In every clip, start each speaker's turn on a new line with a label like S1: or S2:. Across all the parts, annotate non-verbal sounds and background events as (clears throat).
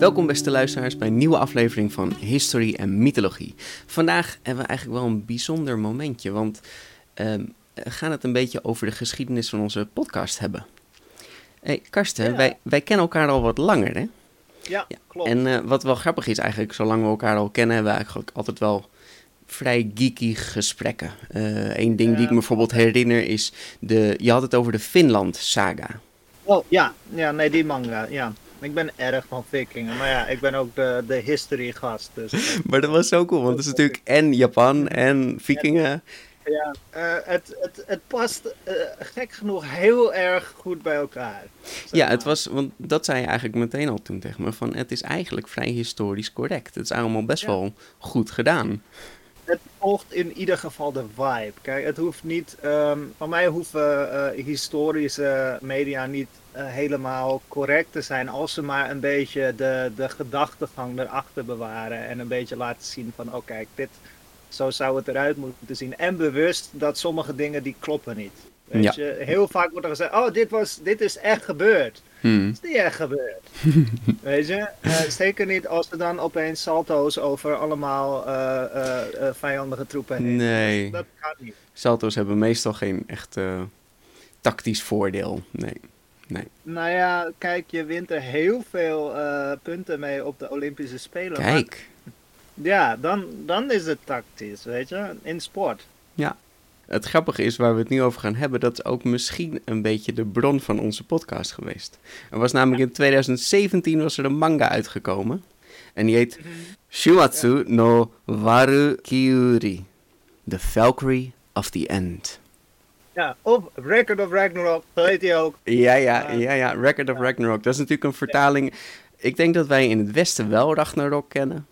S1: Welkom beste luisteraars bij een nieuwe aflevering van History en Mythologie. Vandaag hebben we eigenlijk wel een bijzonder momentje, want ehm, we gaan het een beetje over de geschiedenis van onze podcast hebben. Hey, Karsten,
S2: Ja.
S1: wij, wij kennen elkaar al wat langer, hè?
S2: Ja, klopt.
S1: En eh, wat wel grappig is eigenlijk, zolang we elkaar al kennen, hebben we eigenlijk altijd wel vrij geeky gesprekken. Eén ding die ik me bijvoorbeeld herinner is, de, je had het over de Finland-saga.
S2: Oh, ja. ja, nee, die manga, ja. Ik ben erg van vikingen, maar ja, ik ben ook de, de history gast, dus (laughs)
S1: Maar dat was zo cool, want het is natuurlijk en Japan en vikingen.
S2: ja. eh, het, het, het past eh, gek genoeg heel erg goed bij elkaar. zeg
S1: Ja, het was, want dat zei je eigenlijk meteen al toen tegen me, van het is eigenlijk vrij historisch correct. Het is allemaal best
S2: Ja.
S1: wel goed gedaan.
S2: Het volgt in ieder geval de vibe. Kijk, het hoeft niet. ehm van mij hoeven eh, historische media niet eh, helemaal correct te zijn. Als ze maar een beetje de, de gedachtegang erachter bewaren. En een beetje laten zien van: oh, kijk, dit. Zo zou het eruit moeten zien. En bewust dat sommige dingen die kloppen niet. Weet
S1: Ja.
S2: je, heel vaak wordt er gezegd: oh, dit, was, dit is echt gebeurd.
S1: Hmm.
S2: Het is niet echt gebeurd. (laughs) Weet je? Eh, zeker niet als er dan opeens salto's over allemaal eh, eh, eh, vijandige troepen heen.
S1: Nee.
S2: Dat, dat kan niet.
S1: Salto's hebben meestal geen echt eh, tactisch voordeel. Nee. Nee.
S2: Nou ja, kijk, je wint er heel veel eh, punten mee op de Olympische Spelen. maar
S1: Kijk.
S2: ja, dan, dan is het tactisch, weet je? In sport.
S1: Het grappige is waar we het nu over gaan hebben, dat is ook misschien een beetje de bron van onze podcast geweest. Er was namelijk in 2017 was er een manga uitgekomen. En die heet Shumatsu no Waru Kyuri. The Valkyrie of the End.
S2: Ja, of Record of Ragnarok, dat heet hij ook.
S1: Ja, ja,
S2: Ja.
S1: ja. Record of Ragnarok. Dat is natuurlijk een vertaling. Ik denk dat wij in het Westen wel Ragnarok kennen.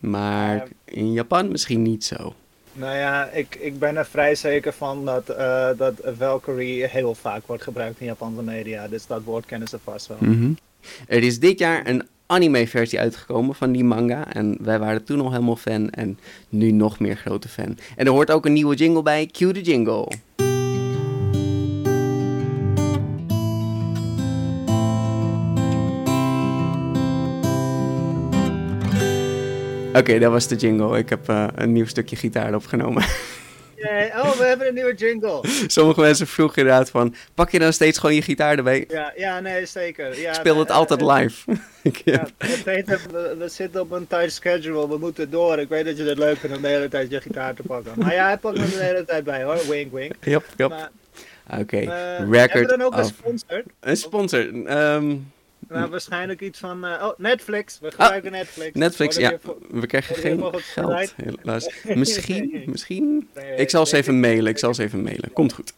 S1: Maar
S2: Ja.
S1: in Japan misschien niet zo.
S2: Nou ja, ik, ik ben er vrij zeker van dat, eh, dat Valkyrie heel vaak wordt gebruikt in Japanse media. Dus dat woord kennen ze vast wel.
S1: Mhm. Er is dit jaar een anime-versie uitgekomen van die manga. En wij waren toen al helemaal fan. En nu nog meer grote fan. En er hoort ook een nieuwe jingle bij. Cue the jingle. Oké, dat was de jingle. Ik heb eh, een nieuw stukje gitaar opgenomen.
S2: Oh, we hebben een nieuwe jingle. (laughs)
S1: Sommige mensen vroegen inderdaad van... Pak je dan steeds gewoon je gitaar erbij?
S2: Ja, ja nee, zeker. Ja,
S1: Ik speel het
S2: eh,
S1: altijd
S2: eh,
S1: live. (laughs)
S2: Ja, heet, het, we, we zitten op een tight schedule, we moeten door. Ik weet dat je het leuk vindt om de hele tijd je gitaar te pakken. Maar ja, hij pakt er de hele tijd bij hoor, wink wink.
S1: Yep, yep. Oké,
S2: eh,
S1: record
S2: hebben we dan ook een sponsor?
S1: Een sponsor. ehm,
S2: Nou, waarschijnlijk iets van, eh, oh, Netflix. We gebruiken Netflix.
S1: Ah, Netflix, ja. We krijgen geen geld, helaas. (laughs) Misschien, misschien.
S2: Nee,
S1: Ik zal ze even mailen, ik zal ze even mailen. Komt goed.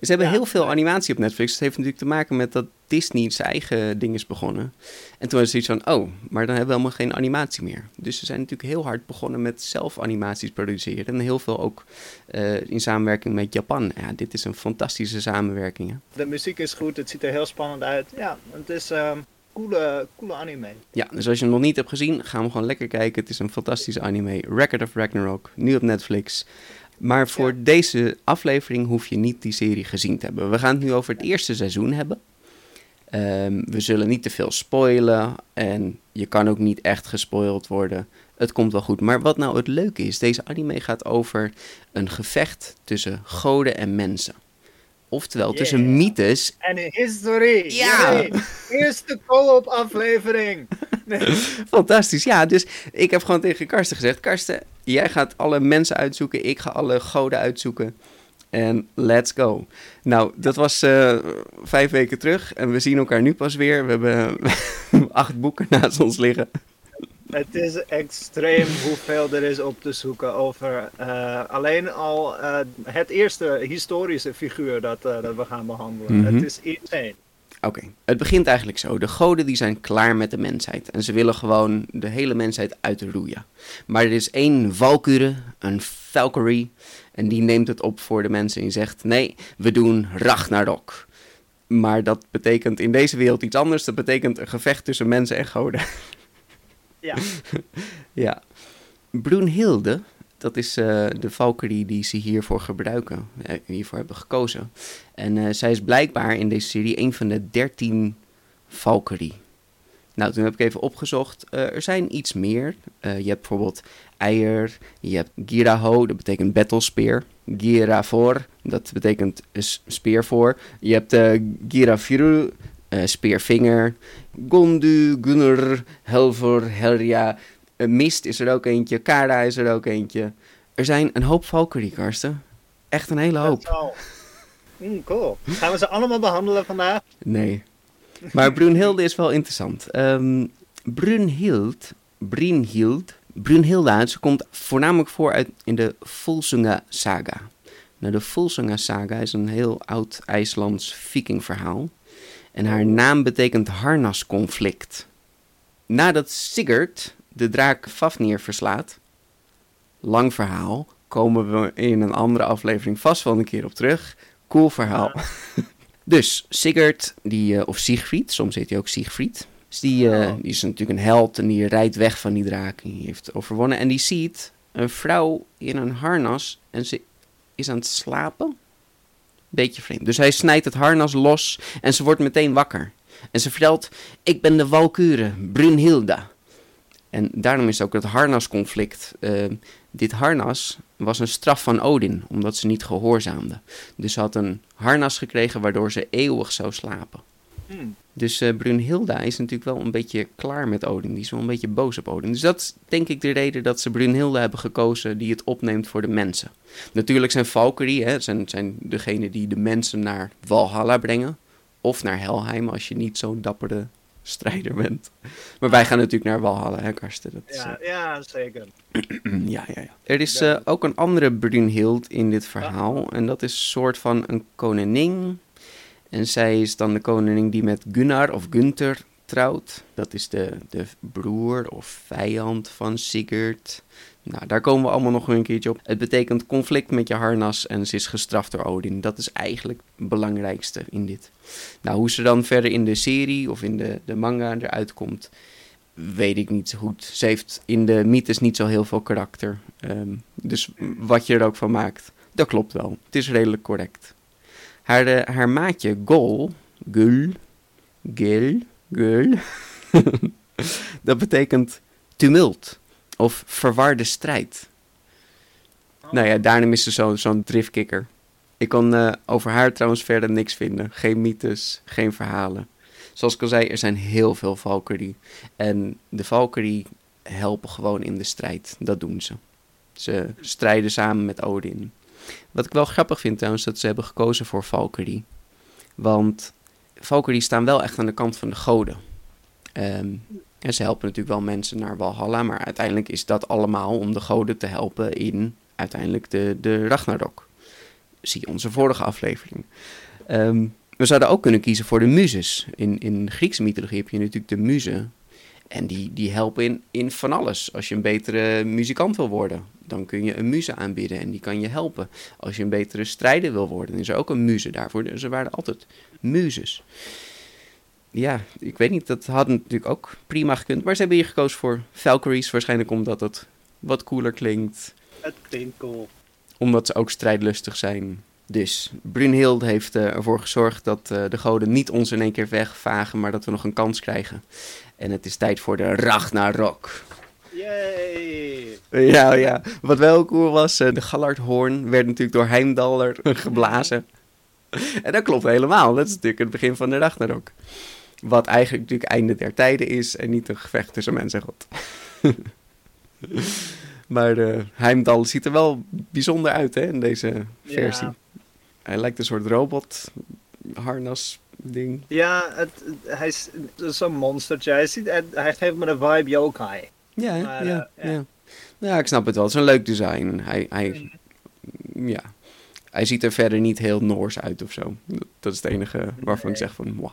S1: Ze hebben
S2: Ja,
S1: heel veel animatie op Netflix. Het heeft natuurlijk te maken met dat Disney zijn eigen ding is begonnen. En toen was het zoiets van, oh, maar dan hebben we helemaal geen animatie meer. Dus ze zijn natuurlijk heel hard begonnen met zelf animaties produceren. En heel veel ook eh, in samenwerking met Japan. Ja, dit is een fantastische samenwerking. Hè?
S2: De muziek is goed, het ziet er heel spannend uit. Ja, het is ehm coole, coole anime.
S1: Ja, dus als je hem nog niet hebt gezien, ga hem gewoon lekker kijken. Het is een fantastische anime. Record of Ragnarok, nu op Netflix. Maar voor
S2: Ja.
S1: deze aflevering hoef je niet die serie gezien te hebben. We gaan het nu over het eerste seizoen hebben. Ehm, we zullen niet te veel spoilen. En je kan ook niet echt gespoild worden. het komt wel goed. Maar wat nou het leuke is, deze anime gaat over een gevecht tussen goden en mensen. Oftewel, tussen
S2: Yeah.
S1: mythes
S2: En history.
S1: Ja.
S2: Yay. Eerste co-op aflevering. (laughs)
S1: Fantastisch, ja. Dus ik heb gewoon tegen Karsten gezegd: Karsten, jij gaat alle mensen uitzoeken, ik ga alle goden uitzoeken. En let's go. Nou, dat was eh, vijf weken terug en we zien elkaar nu pas weer. We hebben (laughs) acht boeken naast ons liggen.
S2: Het is extreem hoeveel er is op te zoeken over eh, alleen al eh, het eerste historische figuur dat, dat we gaan behandelen.
S1: Mhm.
S2: Het is insane.
S1: Oké, het begint eigenlijk zo. De goden die zijn klaar met de mensheid. En ze willen gewoon de hele mensheid uitroeien. Maar er is één Valkyrie, een Valkyrie. En die neemt het op voor de mensen en zegt... Nee, we doen Ragnarok. Maar dat betekent in deze wereld iets anders. Dat betekent een gevecht tussen mensen en goden.
S2: Ja. (laughs)
S1: ja. Brunhilde, dat is eh, de Valkyrie die ze hiervoor gebruiken. eh, hiervoor hebben gekozen. En eh, zij is blijkbaar in deze serie een van de dertien Valkyrie. Nou, toen heb ik even opgezocht. Er zijn iets meer. Je hebt bijvoorbeeld Eier. Je hebt Giraho, dat betekent battlespeer. Giravor, dat betekent speer voor. Je hebt Girafiru, speervinger. Gondu, Gunnar, Helver, Helria. Eh, Mist is er ook eentje. Kara is er ook eentje. Er zijn een hoop Valkyrie, Karsten. Echt een hele hoop.
S2: Mm, cool. Gaan we ze allemaal behandelen vandaag?
S1: Nee. Maar Brunhilde is wel interessant. Ehm Brunhild, Brunhild, Brunhilda, ze komt voornamelijk voor uit in de Volsunga saga. Nou, de Volsunga saga is een heel oud IJslands vikingverhaal. En haar naam betekent harnasconflict. Nadat Sigurd de draak Fafnir verslaat, lang verhaal, komen we in een andere aflevering vast wel een keer op terug. Cool verhaal. (laughs) Dus Sigurd, die, eh, of Siegfried, soms heet hij ook Siegfried. Dus die, eh, die is natuurlijk een held en die rijdt weg van die draak. Die heeft overwonnen. En die ziet een vrouw in een harnas en ze is aan het slapen. Beetje vreemd. Dus hij snijdt het harnas los en ze wordt meteen wakker. En ze vertelt, ik ben de Walkure, Brunhilda. En daarom is ook het harnasconflict. Eh, dit harnas was een straf van Odin, omdat ze niet gehoorzaamde. Dus ze had een harnas gekregen waardoor ze eeuwig zou slapen.
S2: Hmm.
S1: Dus eh, Brunhilda is natuurlijk wel een beetje klaar met Odin. Die is wel een beetje boos op Odin. Dus dat is denk ik de reden dat ze Brunhilda hebben gekozen die het opneemt voor de mensen. Natuurlijk zijn Valkyrie, hè, zijn, zijn degene die de mensen naar Valhalla brengen. Of naar Helheim als je niet zo'n dappere strijder bent. Maar wij gaan natuurlijk naar Valhalla, hè Karsten? Dat is,
S2: Ja, ja, zeker. (clears throat)
S1: ja, ja, ja. Er is eh, ook een andere Brunhild in dit verhaal. En dat is een soort van een koningin. En zij is dan de koningin die met Gunnar of Gunther trouwt. Dat is de, de broer of vijand van Sigurd. Nou, daar komen we allemaal nog een keertje op. Het betekent conflict met je harnas en ze is gestraft door Odin. Dat is eigenlijk het belangrijkste in dit. Nou, hoe ze dan verder in de serie of in de, de manga eruit komt, weet ik niet zo goed. Ze heeft in de mythes niet zo heel veel karakter. Ehm, dus wat je er ook van maakt, dat klopt wel. Het is redelijk correct. Haar, eh, haar maatje Gol, Gul, Gil, Gul, (laughs) dat betekent tumult of verwarde strijd. Nou ja, daarom is ze zo- zo'n driftkikker. Ik kon eh, over haar trouwens verder niks vinden. Geen mythes, geen verhalen. Zoals ik al zei, er zijn heel veel Valkyrie. En de Valkyrie helpen gewoon in de strijd. Dat doen ze. Ze strijden samen met Odin. Wat ik wel grappig vind trouwens, dat ze hebben gekozen voor Valkyrie. Want Valkyrie staan wel echt aan de kant van de goden. Ehm, en ze helpen natuurlijk wel mensen naar Valhalla, maar uiteindelijk is dat allemaal om de goden te helpen in uiteindelijk de, de Ragnarok. Zie onze vorige aflevering. Ehm, we zouden ook kunnen kiezen voor de muzes. In, in Griekse mythologie heb je natuurlijk de muzen. En die, die helpen in, in van alles. Als je een betere muzikant wil worden, dan kun je een muze aanbieden en die kan je helpen. Als je een betere strijder wil worden, is er ook een muze daarvoor. Dus waren altijd muzes. Ja, ik weet niet, dat had natuurlijk ook prima gekund. Maar ze hebben hier gekozen voor Valkyries, waarschijnlijk omdat het wat cooler klinkt.
S2: Het klinkt cool.
S1: Omdat ze ook strijdlustig zijn. Dus Brunhild heeft eh, ervoor gezorgd dat eh, de goden niet ons in één keer wegvagen, maar dat we nog een kans krijgen. En het is tijd voor de Ragnarok.
S2: Yay!
S1: Ja, ja. Wat wel cool was, eh, de Gallardhoorn werd natuurlijk door Heimdaller geblazen. (laughs) En dat klopt helemaal. Dat is natuurlijk het begin van de Ragnarok. Wat eigenlijk natuurlijk einde der tijden is en niet een gevecht tussen mens en god. (laughs) maar de Heimdall ziet er wel bijzonder uit hè, in deze versie.
S2: Ja.
S1: Hij lijkt een soort robot harnas ding.
S2: Ja, het, hij is zo'n monstertje. Hij, ziet, hij, geeft me de vibe yokai.
S1: Ja,
S2: Maar,
S1: ja,
S2: eh,
S1: ja. ja. ik snap het wel. Het is een leuk design. Hij, hij, ja. hij ziet er verder niet heel Noors uit of zo. Dat, is het enige waarvan ik zeg van... Mwah.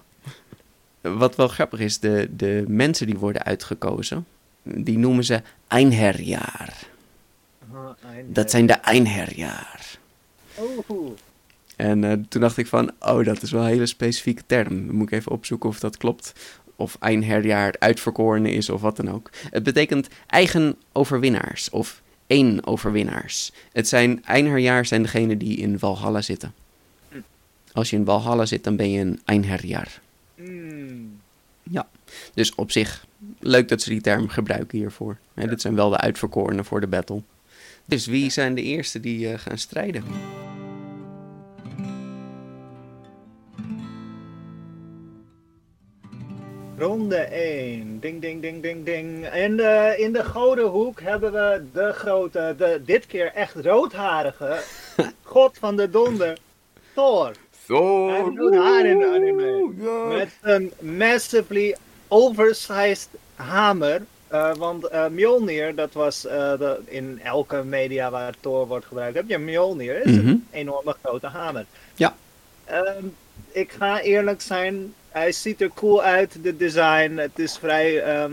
S1: Wat wel grappig is, de, de mensen die worden uitgekozen, die noemen ze Einherjar. Dat zijn de Einherjar.
S2: Oeh.
S1: En eh, toen dacht ik van, oh, dat is wel een hele specifieke term. Dan moet ik even opzoeken of dat klopt. Of Einherjaar het uitverkorene is of wat dan ook. Het betekent eigen overwinnaars of één overwinnaars. Het zijn Einherjaar zijn degenen die in Valhalla zitten. Als je in Valhalla zit, dan ben je een Einherjaar.
S2: Mm.
S1: Ja, dus op zich leuk dat ze die term gebruiken hiervoor. Dit zijn wel de uitverkorenen voor de battle. Dus wie zijn de eerste die eh, gaan strijden?
S2: Ronde 1. Ding, ding, ding, ding, ding. En in de gouden hoek hebben we de grote, de, dit keer echt roodharige (laughs) god van de donder, Thor.
S1: Thor!
S2: Hij rood haar in de anime. Met een massively oversized hamer. Eh, want eh, Mjolnir, dat was eh, de, in elke media waar Thor wordt gebruikt, heb je Mjolnir. Dat is
S1: Mhm.
S2: een enorme grote hamer.
S1: Ja.
S2: Ehm, ik ga eerlijk zijn, hij ziet er cool uit, de design. Het is vrij ehm,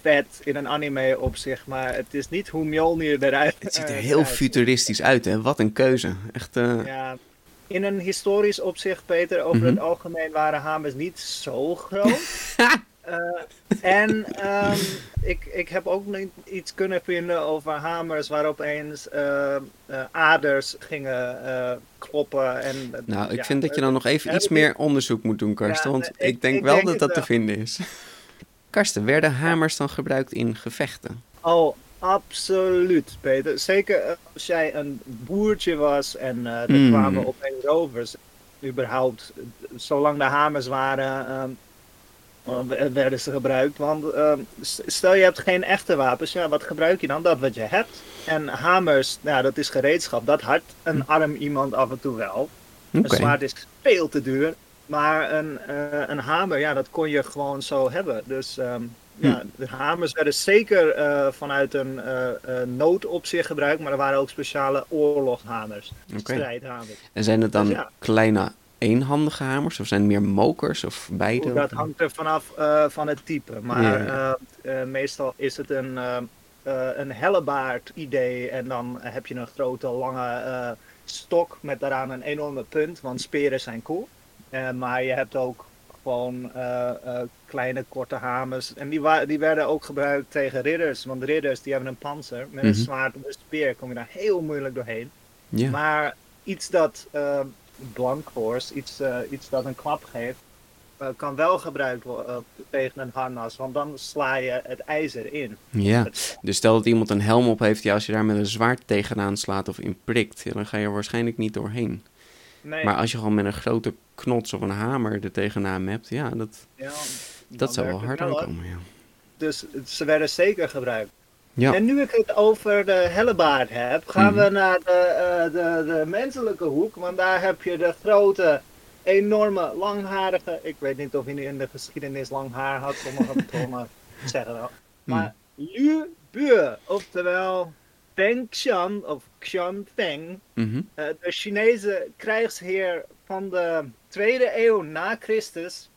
S2: vet in een anime op zich, maar het is niet hoe Mjolnir eruit
S1: Het ziet er heel
S2: ziet.
S1: futuristisch uit, hè? Wat een keuze. Echt, eh,
S2: Ja, in een historisch opzicht, Peter, over
S1: Mhm.
S2: het algemeen waren hamers niet zo groot. (laughs) Eh, en ehm, ik, ik heb ook niet iets kunnen vinden over hamers waar opeens eh, eh, aders gingen kloppen. En,
S1: Nou, ik
S2: ja,
S1: vind dat je dan nog even iets meer onderzoek moet doen, Karsten.
S2: Ja,
S1: want
S2: ik-
S1: ik denk
S2: ik
S1: wel
S2: denk
S1: dat dat te vinden is. Karsten, werden hamers dan gebruikt in gevechten?
S2: Oh, absoluut, Peter. Zeker eh, als jij een boertje was en eh er
S1: Mm.
S2: kwamen opeens rovers. Überhaupt, zolang de hamers waren, ehm, eh, werden ze gebruikt. Want ehm, stel je hebt geen echte wapens, ja, wat gebruik je dan? Dat wat je hebt. En hamers, nou, dat is gereedschap. Dat had een arm iemand af en toe wel. Een zwaard is veel te duur. Maar een, een hamer, ja, dat kon je gewoon zo hebben. Dus ehm, ja,
S1: Hm.
S2: de hamers werden zeker eh, vanuit een eh, nood op zich gebruikt. Maar er waren ook speciale oorlogshamers. Strijdhamers.
S1: En zijn het dan
S2: Dus ja.
S1: kleine eenhandige hamers? Of zijn het meer mokers of beide?
S2: Dat hangt er vanaf van het type. Maar
S1: Ja,
S2: meestal is het een, een hellebaard idee. En dan heb je een grote lange stok met daaraan een enorme punt. Want speren zijn cool. Maar je hebt ook gewoon eh, eh, kleine korte hamers. En die, die werden ook gebruikt tegen ridders. Want ridders die hebben een panzer. Met
S1: Mhm.
S2: een zwaard of een speer kom je daar heel moeilijk doorheen. Maar iets dat eh, blank wordt, iets, iets dat een klap geeft, kan wel gebruikt worden tegen een harnas. Want dan sla je het ijzer in.
S1: ja. Dus stel dat iemand een helm op heeft, ja, als je daar met een zwaard tegenaan slaat of in prikt, dan ga je er waarschijnlijk niet doorheen.
S2: Nee,
S1: Maar als je gewoon met een grote knots of een hamer er tegenaan hebt, ja, dat,
S2: ja,
S1: dat zou wel hard aankomen. Ja.
S2: Dus ze werden zeker gebruikt.
S1: Ja.
S2: En nu ik het over de hellebaard heb, gaan
S1: Mhm.
S2: we naar de, eh, de, de menselijke hoek. Want daar heb je de grote, enorme, langharige. Ik weet niet of hij in de geschiedenis lang haar had. Sommige (laughs) bronnen zeggen wel. Maar Liu Bu, oftewel Peng Xian of Xian Peng,
S1: Mhm.
S2: eh, de Chinese krijgsheer van de tweede eeuw na Christus.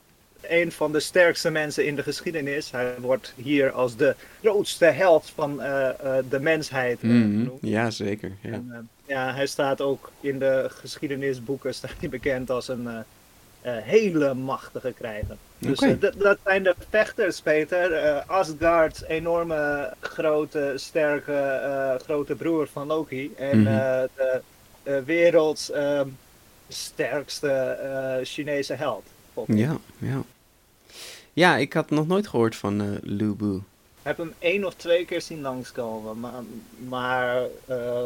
S2: Een van de sterkste mensen in de geschiedenis. Hij wordt hier als de grootste held van eh, eh, de mensheid
S1: Mhm.
S2: genoemd.
S1: Ja, zeker. Ja.
S2: En, ja, hij staat ook in de geschiedenisboeken staat hij bekend als een hele machtige krijger. Dus eh, dat- zijn de vechters, Peter. Eh Asgard's enorme, grote, sterke, eh, grote broer van Loki. En
S1: Mhm.
S2: eh, de eh, werelds eh, sterkste eh, Chinese held.
S1: Ja, ja. Ja, ik had nog nooit gehoord van eh Lu Bu.
S2: Heb hem één of twee keer zien langskomen. Maar, maar uh,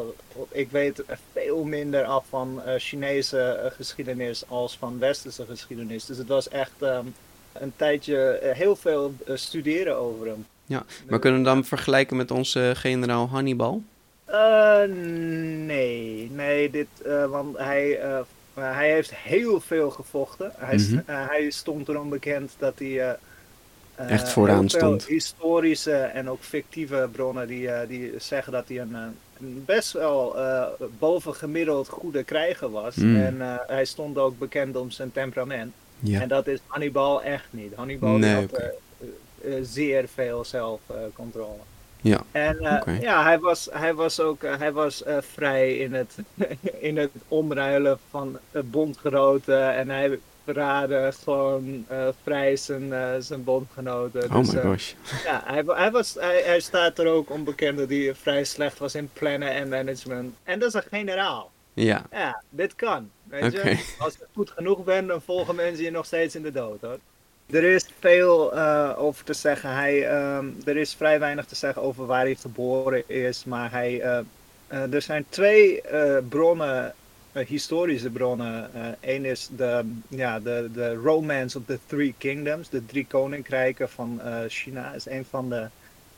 S2: ik weet veel minder af van uh, Chinese geschiedenis als van westerse geschiedenis. Dus het was echt um, een tijdje heel veel studeren over hem.
S1: Ja, maar kunnen we dan vergelijken met onze generaal Hannibal?
S2: Uh, nee, nee, dit, want hij, hij heeft heel veel gevochten. Hij, mm -hmm. hij stond erom bekend dat hij
S1: echt vooraan stond.
S2: Historische en ook fictieve bronnen die, die zeggen dat hij een, een best wel bovengemiddeld goede krijger was. Mm. En hij stond ook bekend om zijn temperament. Ja. En dat is Hannibal echt niet. Hannibal nee, had okay. zeer veel zelfcontrole.
S1: Ja.
S2: En uh, okay. ja, hij was, hij was ook uh, hij was, uh, vrij in het, (laughs) in het omruilen van bondgenoten. En hij verraadde gewoon vrij zijn, zijn bondgenoten.
S1: Oh dus, my gosh.
S2: Ja, hij, hij, was, hij, hij staat er ook onbekend dat hij vrij slecht was in plannen en management. En dat is een generaal.
S1: Ja.
S2: Ja, dit kan. Weet okay. je? Als je goed genoeg bent, dan volgen mensen je nog steeds in de dood hoor. Er is veel uh, over te zeggen. Hij, um, er is vrij weinig te zeggen over waar hij geboren is. Maar hij, uh, uh, er zijn twee bronnen, historische bronnen. Eén is de, ja, de, de Romance of the Three Kingdoms. De drie koninkrijken van China. is een van de,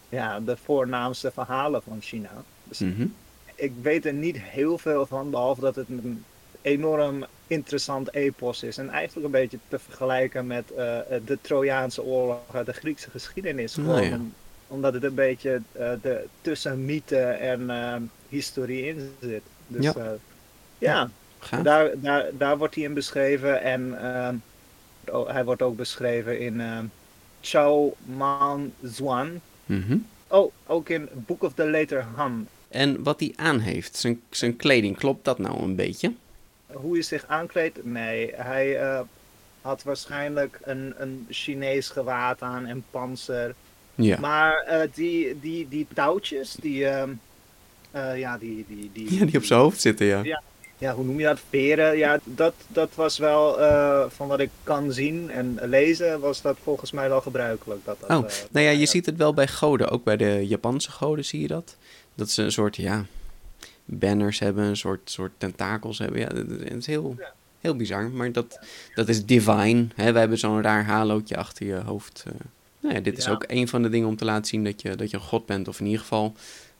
S2: ja, de voornaamste verhalen van China. Dus
S1: mm -hmm.
S2: Ik weet er niet heel veel van. Behalve dat het een enorm interessant epos is. En eigenlijk een beetje te vergelijken met uh, de Trojaanse oorlog de Griekse geschiedenis.
S1: Oh, ja.
S2: omdat het een beetje uh, de, tussen mythe en uh, historie in zit. Dus ja, ja, ja daar, daar, daar wordt hij in beschreven. En oh, hij wordt ook beschreven in Chao Man Zuan.
S1: Mm -hmm.
S2: Oh, ook in Book of the Later Han.
S1: En wat hij aan heeft, zijn, zijn kleding, klopt dat nou een beetje?
S2: hoe hij zich aankleedt? Nee, hij uh, had waarschijnlijk een, een Chinees gewaad aan en panzer.
S1: Ja.
S2: Maar uh, die, die, die touwtjes, die, uh, ja, die, die, die,
S1: ja, die op zijn hoofd zitten, ja.
S2: ja. Ja, hoe noem je dat? Veren. Ja, dat, dat was wel, van wat ik kan zien en lezen, was dat volgens mij wel gebruikelijk. Dat, dat,
S1: oh, nou ja, je ziet het wel bij goden. Ook bij de Japanse goden zie je dat. Dat ze een soort, ja, banners hebben, een soort, soort tentakels hebben. Ja, het is heel, heel bizar, maar dat, dat is divine. Hè? We hebben zo'n raar halootje achter je hoofd. Uh, nou ja, dit is ook een van de dingen om te laten zien dat je, dat je een god bent, of in ieder geval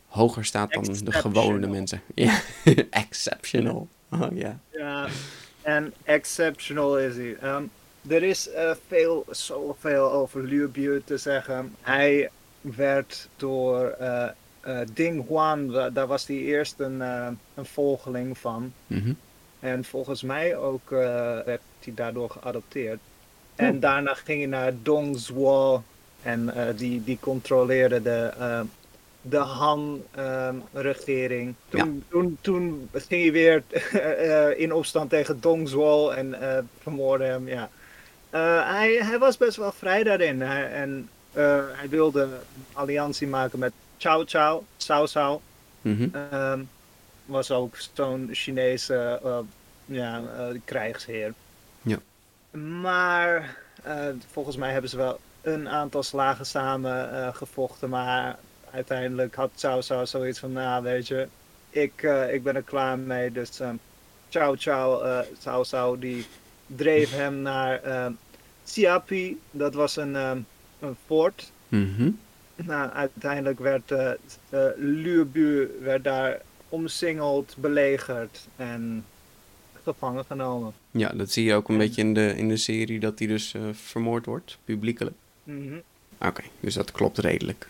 S1: hoger staat dan de gewone mensen. Ja, (laughs) exceptional. (laughs) Oh
S2: en exceptional is hij. Um, er is uh, veel, zoveel over Liu te zeggen. Hij werd door uh, uh, Ding Huan, daar was hij eerst een, een volgeling van.
S1: Mm -hmm.
S2: En volgens mij ook werd hij daardoor geadopteerd. Oh. En daarna ging hij naar Dong Zhuo. En die, die controleerde de, de Han-regering. toen, ja. toen, toen ging hij weer (laughs) in opstand tegen Dong Zhuo en vermoordde hem. Ja. hij, hij was best wel vrij daarin. Hij, en hij wilde een alliantie maken met Chow, Sao Sao.
S1: Mm -hmm.
S2: um, was ook zo'n Chinese uh, ja, uh, krijgsheer.
S1: Ja.
S2: Maar uh, volgens mij hebben ze wel een aantal slagen samen gevochten. Maar uiteindelijk had Cao zoiets van, nou weet je, ik, ik ben er klaar mee. Dus um, Cao, Cao Cao, die dreef hem naar Siapi. Dat was een, um, een fort.
S1: Mm -hmm.
S2: Nou, uiteindelijk werd uh, uh, werd daar omsingeld, belegerd en gevangen genomen.
S1: Ja, dat zie je ook een en... beetje in de, in de serie, dat hij dus uh, vermoord wordt, publiekelijk.
S2: Mm -hmm.
S1: Oké, okay, dus dat klopt redelijk.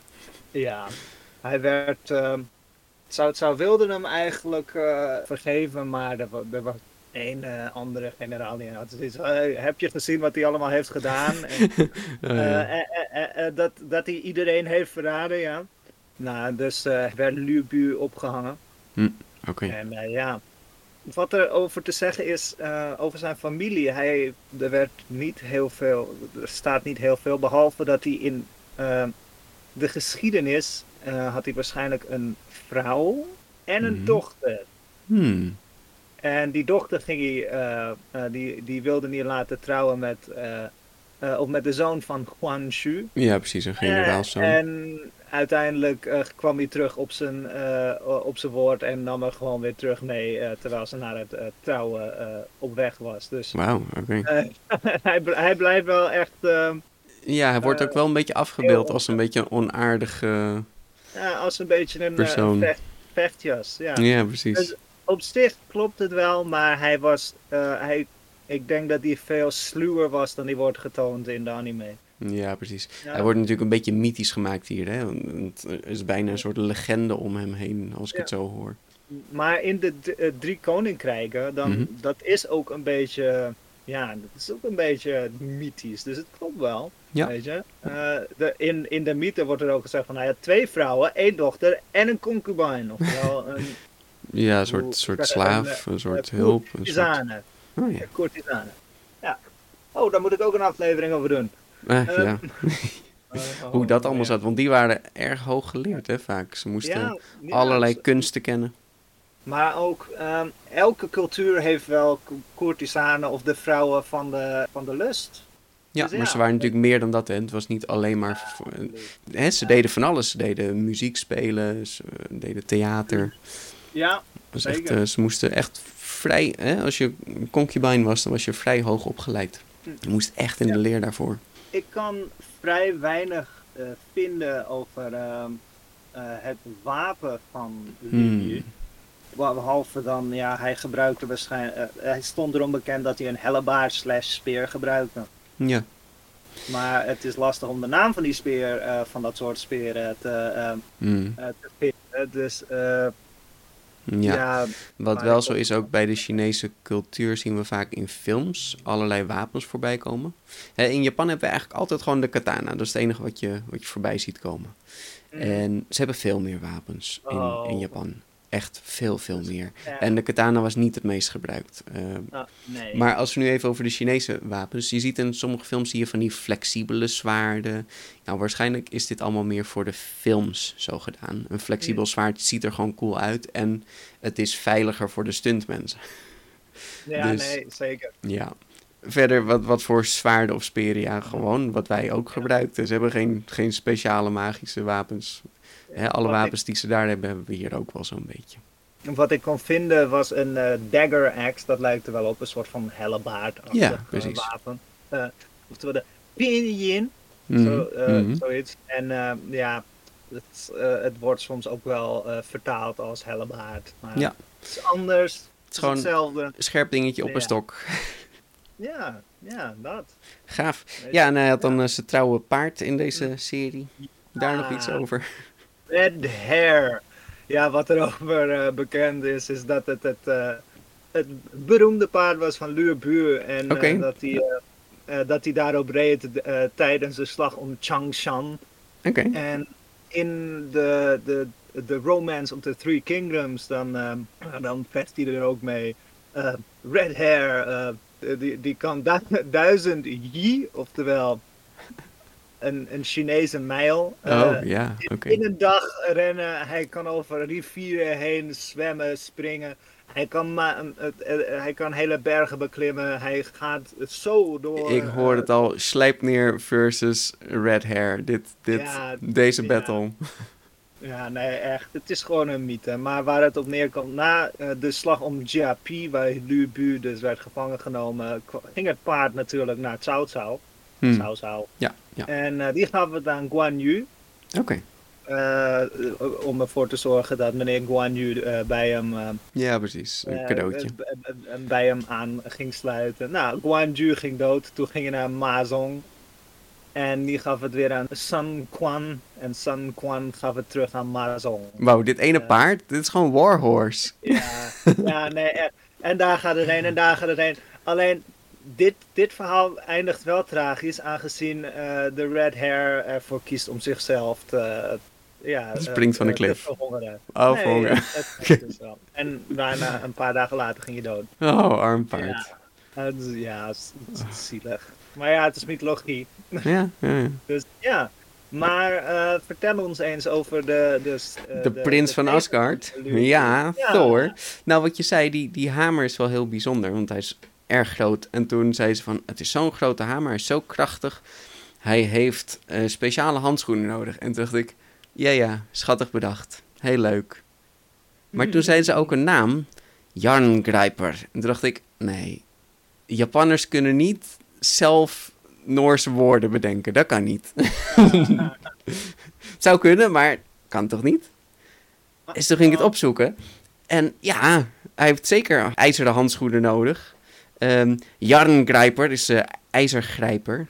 S2: Ja, hij werd... Uh, zou, zou wilde hem eigenlijk vergeven, maar er, er was een uh, andere generaal die had uh, heb je gezien wat hij allemaal heeft gedaan? (laughs) en,
S1: oh, ja.
S2: dat, dat hij iedereen heeft verraden, ja. Nou, dus werd Lubu opgehangen.
S1: Hm, Oké. Okay.
S2: En ja, wat er over te zeggen is over zijn familie. Hij, er werd niet heel veel, er staat niet heel veel, behalve dat hij in de geschiedenis had hij waarschijnlijk een vrouw en een mm. dochter.
S1: Hmm.
S2: En die dochter ging hij, uh, uh, die, die wilde niet laten trouwen met, of met de zoon van Huan Shu.
S1: Ja, precies, een generaalszoon.
S2: en uiteindelijk eh, kwam hij terug op zijn, eh, op zijn woord en nam er gewoon weer terug mee eh, terwijl ze naar het trouwen op weg was. Dus
S1: Wauw, oké. (laughs)
S2: hij, hij blijft wel echt.
S1: Ja, hij wordt ook wel een beetje afgebeeld als een beetje een onaardige...
S2: ja, als een beetje een
S1: Persoon.
S2: vecht, vechtjas. Ja.
S1: Ja, precies.
S2: Dus op zich klopt het wel, maar hij was. eh, hij, ik denk dat hij veel sluwer was dan die wordt getoond in de anime.
S1: Ja, precies.
S2: Ja.
S1: Hij wordt natuurlijk een beetje mythisch gemaakt hier, hè. Er is bijna een soort legende om hem heen, als ik
S2: Ja.
S1: het zo hoor.
S2: Maar in de eh, drie koninkrijken, dan,
S1: Mhm.
S2: dat is ook een beetje. Ja, dat is ook een beetje mythisch. Dus het klopt wel.
S1: Ja.
S2: Weet je? Eh, de, in, in de mythe wordt er ook gezegd van hij had twee vrouwen, één dochter en een concubine. Oftewel (laughs) een
S1: Ja, een soort, soort slaaf, een soort
S2: eh,
S1: hulp. Een soort... Oh ja.
S2: Een courtisane. Ja. Oh, daar moet ik ook een aflevering over doen.
S1: Eh, ja. (laughs) Hoe dat allemaal
S2: ja.
S1: zat. Want die waren erg hoog geleerd, hè, vaak. Ze moesten
S2: Ja, ja,
S1: allerlei kunsten kennen.
S2: Maar ook ehm, elke cultuur heeft wel co- courtisanen of de vrouwen van de, van de lust.
S1: Ja,
S2: Dus
S1: maar ze waren natuurlijk meer dan dat, hè. Het was niet alleen maar... voor- hè, ze deden van alles. Ze deden muziek spelen, ze deden theater.
S2: Ja,
S1: Dus echt, eh, ze moesten echt vrij... Hè, als je concubine was, dan was je vrij hoog opgeleid. Je moest echt in de leer daarvoor.
S2: ik kan vrij weinig eh, vinden over ehm, eh, het wapen van
S1: Hmm.
S2: Behalve dan, ja, hij gebruikte waarschijnlijk. eh, hij stond erom bekend dat hij een hellebaard slash speer gebruikte.
S1: Ja.
S2: Maar het is lastig om de naam van die speer, eh, van dat soort speren, te, ehm,
S1: Hmm.
S2: eh, te vinden. Dus eh,
S1: ja.
S2: ja,
S1: Wat wel zo is, ook bij de Chinese cultuur zien we vaak in films allerlei wapens voorbij komen. In Japan hebben we eigenlijk altijd gewoon de katana. Dat is het enige wat je, wat je voorbij ziet komen. En ze hebben veel meer wapens in, in
S2: Oh.
S1: Japan. Echt veel, veel meer.
S2: ja.
S1: En de katana was niet het meest gebruikt. Eh,
S2: Ah, nee.
S1: maar als we nu even over de Chinese wapens. Je ziet in sommige films zie je van die flexibele zwaarden. Nou, waarschijnlijk is dit allemaal meer voor de films zo gedaan. Een flexibel zwaard ziet er gewoon cool uit. En het is veiliger voor de stuntmensen.
S2: ja,
S1: dus-
S2: nee, zeker.
S1: Ja. Verder, wat, wat voor zwaarden of speren? Ja, gewoon wat wij ook gebruikten. Ze hebben geen, geen speciale magische wapens. Alle
S2: Wat ik-
S1: wapens die ze daar hebben, hebben we hier ook wel zo'n beetje.
S2: Wat ik kon vinden was een eh, dagger axe. Dat lijkt er wel op, een soort van hellebaard
S1: Ja, precies.
S2: wapen. Eh oftewel de pinyin, zo, eh,
S1: mhm.
S2: zoiets. En eh, ja, het, eh, het wordt soms ook wel eh, vertaald als hellebaard. Maar
S1: Ja.
S2: het is anders. Het is,
S1: gewoon-
S2: hetzelfde.
S1: Scherp dingetje op
S2: Ja.
S1: een stok. (laughs)
S2: Ja, ja, dat.
S1: Gaaf. Ja, en hij had dan eh, zijn trouwe paard in deze serie. Daar nog iets over?
S2: Red hair. Ja, wat (laughs) erover eh bekend is, is dat het het, eh, het beroemde paard was van Luur Buur. En eh, dat, hij, dat hij daarop reed tijdens de slag om Changshan.
S1: Oké.
S2: En in de, de, de Romance of the Three Kingdoms, dan, dan vecht hij er ook mee. Red hair, die, die kan du- duizend yi, oftewel een, een Chinese mijl. eh,
S1: Oh, ja, oké.
S2: in een dag rennen, hij kan over rivieren heen zwemmen, springen. Hij kan, eh, hij kan hele bergen beklimmen. Hij gaat zo door.
S1: Ik hoor
S2: eh,
S1: het al. Slijpneer versus Red Hair. Dit, dit,
S2: Ja,
S1: deze
S2: ja.
S1: battle.
S2: Ja, nee, echt. Het is gewoon een mythe. Maar waar het op neerkomt, na eh, de slag om Jiapi, waar Lu Bu dus werd gevangen genomen, ging het paard natuurlijk naar Cao Cao.
S1: Hm.
S2: Cao Cao.
S1: Ja, ja.
S2: En eh, die gaf het aan Guan Yu.
S1: Oké.
S2: eh, om ervoor te zorgen dat meneer Guan Yu eh, bij hem
S1: Ja, precies. Een cadeautje.
S2: bij hem aan ging sluiten. Nou, Guan Yu ging dood. Toen ging hij naar Ma Zong. En die gaf het weer aan Sun Quan. En Sun Quan gaf het terug aan Ma Zong.
S1: Wauw, dit ene paard, dit is gewoon Warhorse.
S2: Ja, ja nee. echt. En daar gaat het heen en daar gaat het heen. Alleen, dit, dit verhaal eindigt wel tragisch. Aangezien eh, de Red Hair ervoor kiest om zichzelf te... Ja,
S1: Springt van de
S2: eh,
S1: cliff.
S2: verhongeren.
S1: Oh,
S2: Nee,
S1: verhongeren.
S2: is wel. En daarna, (laughs) een paar dagen later, ging je dood.
S1: Oh, arm paard.
S2: Ja, ja, het is, het is zielig. Maar ja, het is mythologie.
S1: Ja, ja, ja. (laughs)
S2: Dus ja. Maar eh, vertel ons eens over de... Dus, eh,
S1: De prins van
S2: de-
S1: Asgard.
S2: de-
S1: Ja,
S2: Ja.
S1: Thor. Nou, wat je zei, die, die hamer is wel heel bijzonder, want hij is erg groot. En toen zei ze van, het is zo'n grote hamer, hij is zo krachtig. Hij heeft eh, speciale handschoenen nodig. En toen dacht ik, Ja, ja, schattig bedacht. Heel leuk. Maar toen zeiden ze ook een naam. Jarngrijper. En toen dacht ik, nee. Japanners kunnen niet zelf Noorse woorden bedenken. Dat kan niet. Het (laughs) zou kunnen, maar kan toch niet? Dus toen ging ik het opzoeken. En ja, hij heeft zeker ijzeren handschoenen nodig. Ehm Jarngrijper is eh, ijzergrijper.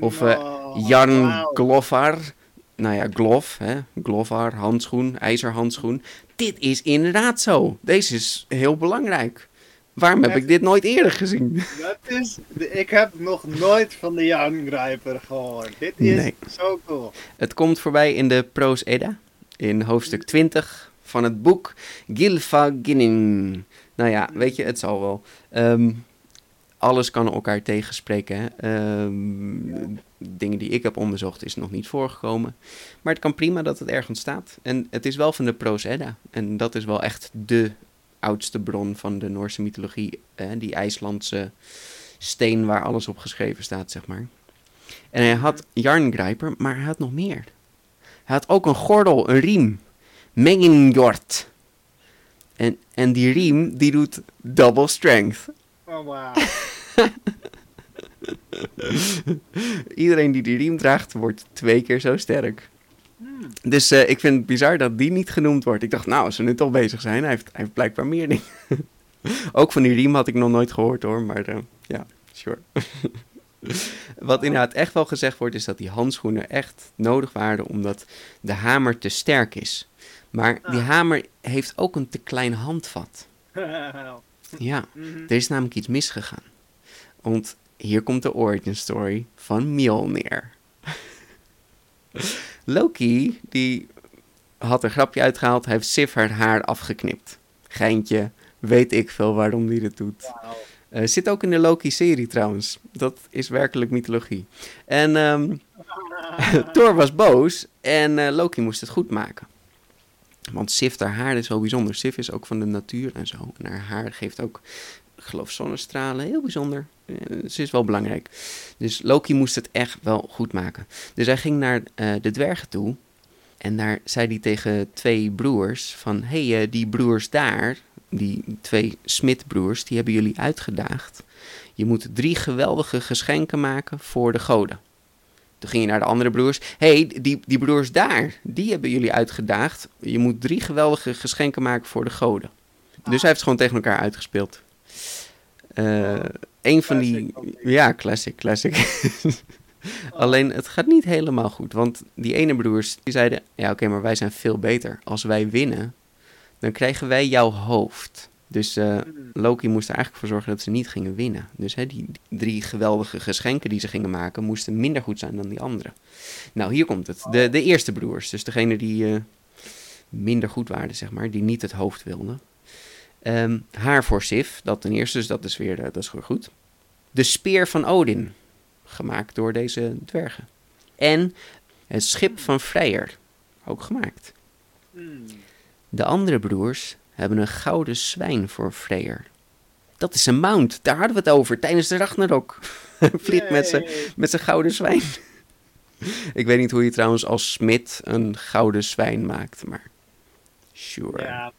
S1: Of eh
S2: Oh.
S1: Glovar. Nou ja, glov, hè. Glovar, handschoen, ijzerhandschoen. Dit is inderdaad zo. Deze is heel belangrijk. Waarom heb ik dit nooit eerder gezien?
S2: Dat is, ik heb nog nooit van de Jan Grijper gehoord. Dit is
S1: Nee.
S2: zo cool.
S1: Het komt voorbij in de Proos Edda, in hoofdstuk 20 van het boek Gylfaginning. Nou ja, weet je, het zal wel. Ehm, alles kan elkaar tegenspreken. Ehm, Dingen die ik heb onderzocht is nog niet voorgekomen. Maar het kan prima dat het ergens staat. En het is wel van de Proos Edda. En dat is wel echt de oudste bron van de Noorse mythologie. Die IJslandse steen waar alles op geschreven staat, zeg maar. En hij had Jarngrijper, maar hij had nog meer. Hij had ook een gordel, een riem. Mengingjord. En, en die riem, die doet double strength.
S2: Oh, wauw. (laughs)
S1: Iedereen die die riem draagt, wordt twee keer zo sterk. Dus eh, ik vind het bizar dat die niet genoemd wordt. Ik dacht, nou, als ze nu toch bezig zijn, hij heeft, hij heeft blijkbaar meer dingen. (laughs) Ook van die riem had ik nog nooit gehoord hoor, maar eh, ja, sure. (laughs) Wat inderdaad echt wel gezegd wordt, is dat die handschoenen echt nodig waren omdat de hamer te sterk is. Maar die
S2: Ah.
S1: hamer heeft ook een te klein handvat. (laughs) Ja,
S2: Mhm.
S1: er is namelijk iets misgegaan. Want hier komt de origin story van Mjolnir. (laughs) Loki, die had een grapje uitgehaald. Hij heeft Sif haar haar afgeknipt. Geintje, weet ik veel waarom die dat doet. Eh, zit ook in de Loki-serie trouwens. Dat is werkelijk mythologie. En ehm, (laughs) Thor was boos en eh, Loki moest het goed maken. Want Sif, haar haar is zo bijzonder. Sif is ook van de natuur en zo. En haar haar geeft ook, ik geloof, zonnestralen. Heel bijzonder. Eh, ze is wel belangrijk. Dus Loki moest het echt wel goed maken. Dus hij ging naar eh, de dwergen toe. En daar zei hij tegen twee broers van... Hé, hey, eh, die broers daar, die twee Smit-broers, die hebben jullie uitgedaagd. Je moet drie geweldige geschenken maken voor de goden. Toen ging je naar de andere broers. Hé, hey, die, die broers daar, die hebben jullie uitgedaagd. Je moet drie geweldige geschenken maken voor de goden. Dus hij heeft ze gewoon tegen elkaar uitgespeeld. Eh een van die... Ja, classic, classic. (laughs) Alleen, het gaat niet helemaal goed. Want die ene broers, die zeiden... Ja, oké, maar wij zijn veel beter. Als wij winnen, dan krijgen wij jouw hoofd. Dus eh, Loki moest er eigenlijk voor zorgen dat ze niet gingen winnen. Dus hè, die drie geweldige geschenken die ze gingen maken, moesten minder goed zijn dan die andere. Nou, hier komt het. De, de eerste broers, dus degene die eh, minder goed waren, zeg maar, die niet het hoofd wilden. Ehm, haar voor Sif, dat ten eerste, dus dat is weer, eh, dat is weer goed. De speer van Odin, gemaakt door deze dwergen. En het schip van Freyr, ook gemaakt.
S2: Hmm.
S1: De andere broers hebben een gouden zwijn voor Freyr. Dat is een mount, daar hadden we het over tijdens de Ragnarok. (laughs) Vliegt met zijn met zijn gouden zwijn. Ik weet niet hoe je trouwens als smid een gouden zwijn maakt, maar sure.
S2: Ja,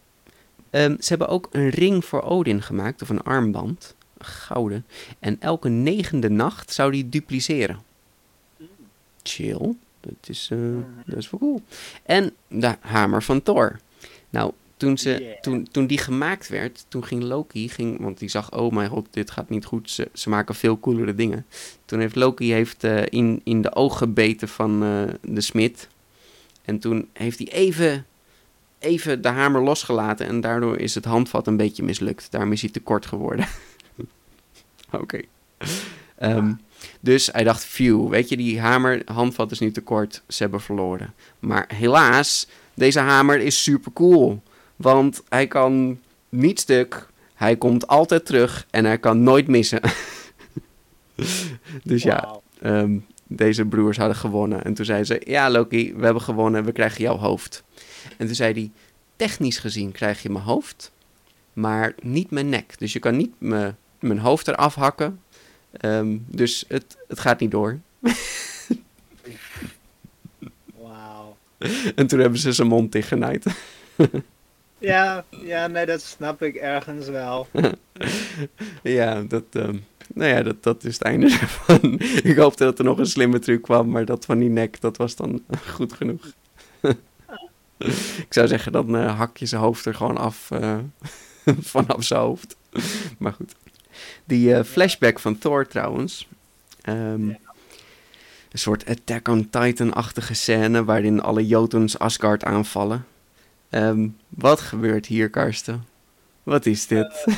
S1: Ehm, ze hebben ook een ring voor Odin gemaakt, of een armband, een gouden. En elke negende nacht zou die dupliceren. Chill, dat is, eh, dat is wel cool. En de hamer van Thor. Nou, toen, ze,
S2: Yeah.
S1: toen, toen die gemaakt werd, toen ging Loki, ging, want die zag, oh mijn god, dit gaat niet goed, ze, ze maken veel coolere dingen. Toen heeft Loki heeft, eh, in, in de oog gebeten van eh, de smid. En toen heeft hij even, even de hamer losgelaten en daardoor is het handvat een beetje mislukt. Daarom is hij te kort geworden. (laughs) Oké. Ehm, dus hij dacht, phew, weet je, die hamer, handvat is nu te kort, ze hebben verloren. Maar helaas, deze hamer is super cool. Want hij kan niet stuk, hij komt altijd terug en hij kan nooit missen. (laughs) dus ja. Ehm, deze broers hadden gewonnen. En toen zeiden ze, ja Loki, we hebben gewonnen, we krijgen jouw hoofd. En toen zei hij, technisch gezien krijg je mijn hoofd, maar niet mijn nek. Dus je kan niet me, mijn hoofd eraf hakken. Ehm, dus het, het gaat niet door. (laughs)
S2: Wauw.
S1: en toen hebben ze zijn mond dichtgenaaid. (laughs)
S2: Ja, ja, nee, dat snap ik ergens wel. (laughs)
S1: ja, dat, ehm, nou ja, dat, dat is het einde (laughs) ervan. ik hoopte dat er nog een slimme truc kwam, maar dat van die nek, dat was dan (laughs) goed genoeg. ik zou zeggen, dan uh, hak je zijn hoofd er gewoon af uh, vanaf zijn hoofd. maar goed. Die uh, flashback van Thor trouwens. Um, ja. Een soort Attack on Titan-achtige scène waarin alle Jotuns Asgard aanvallen. Um, wat gebeurt hier, Karsten? Wat is dit?
S2: Uh,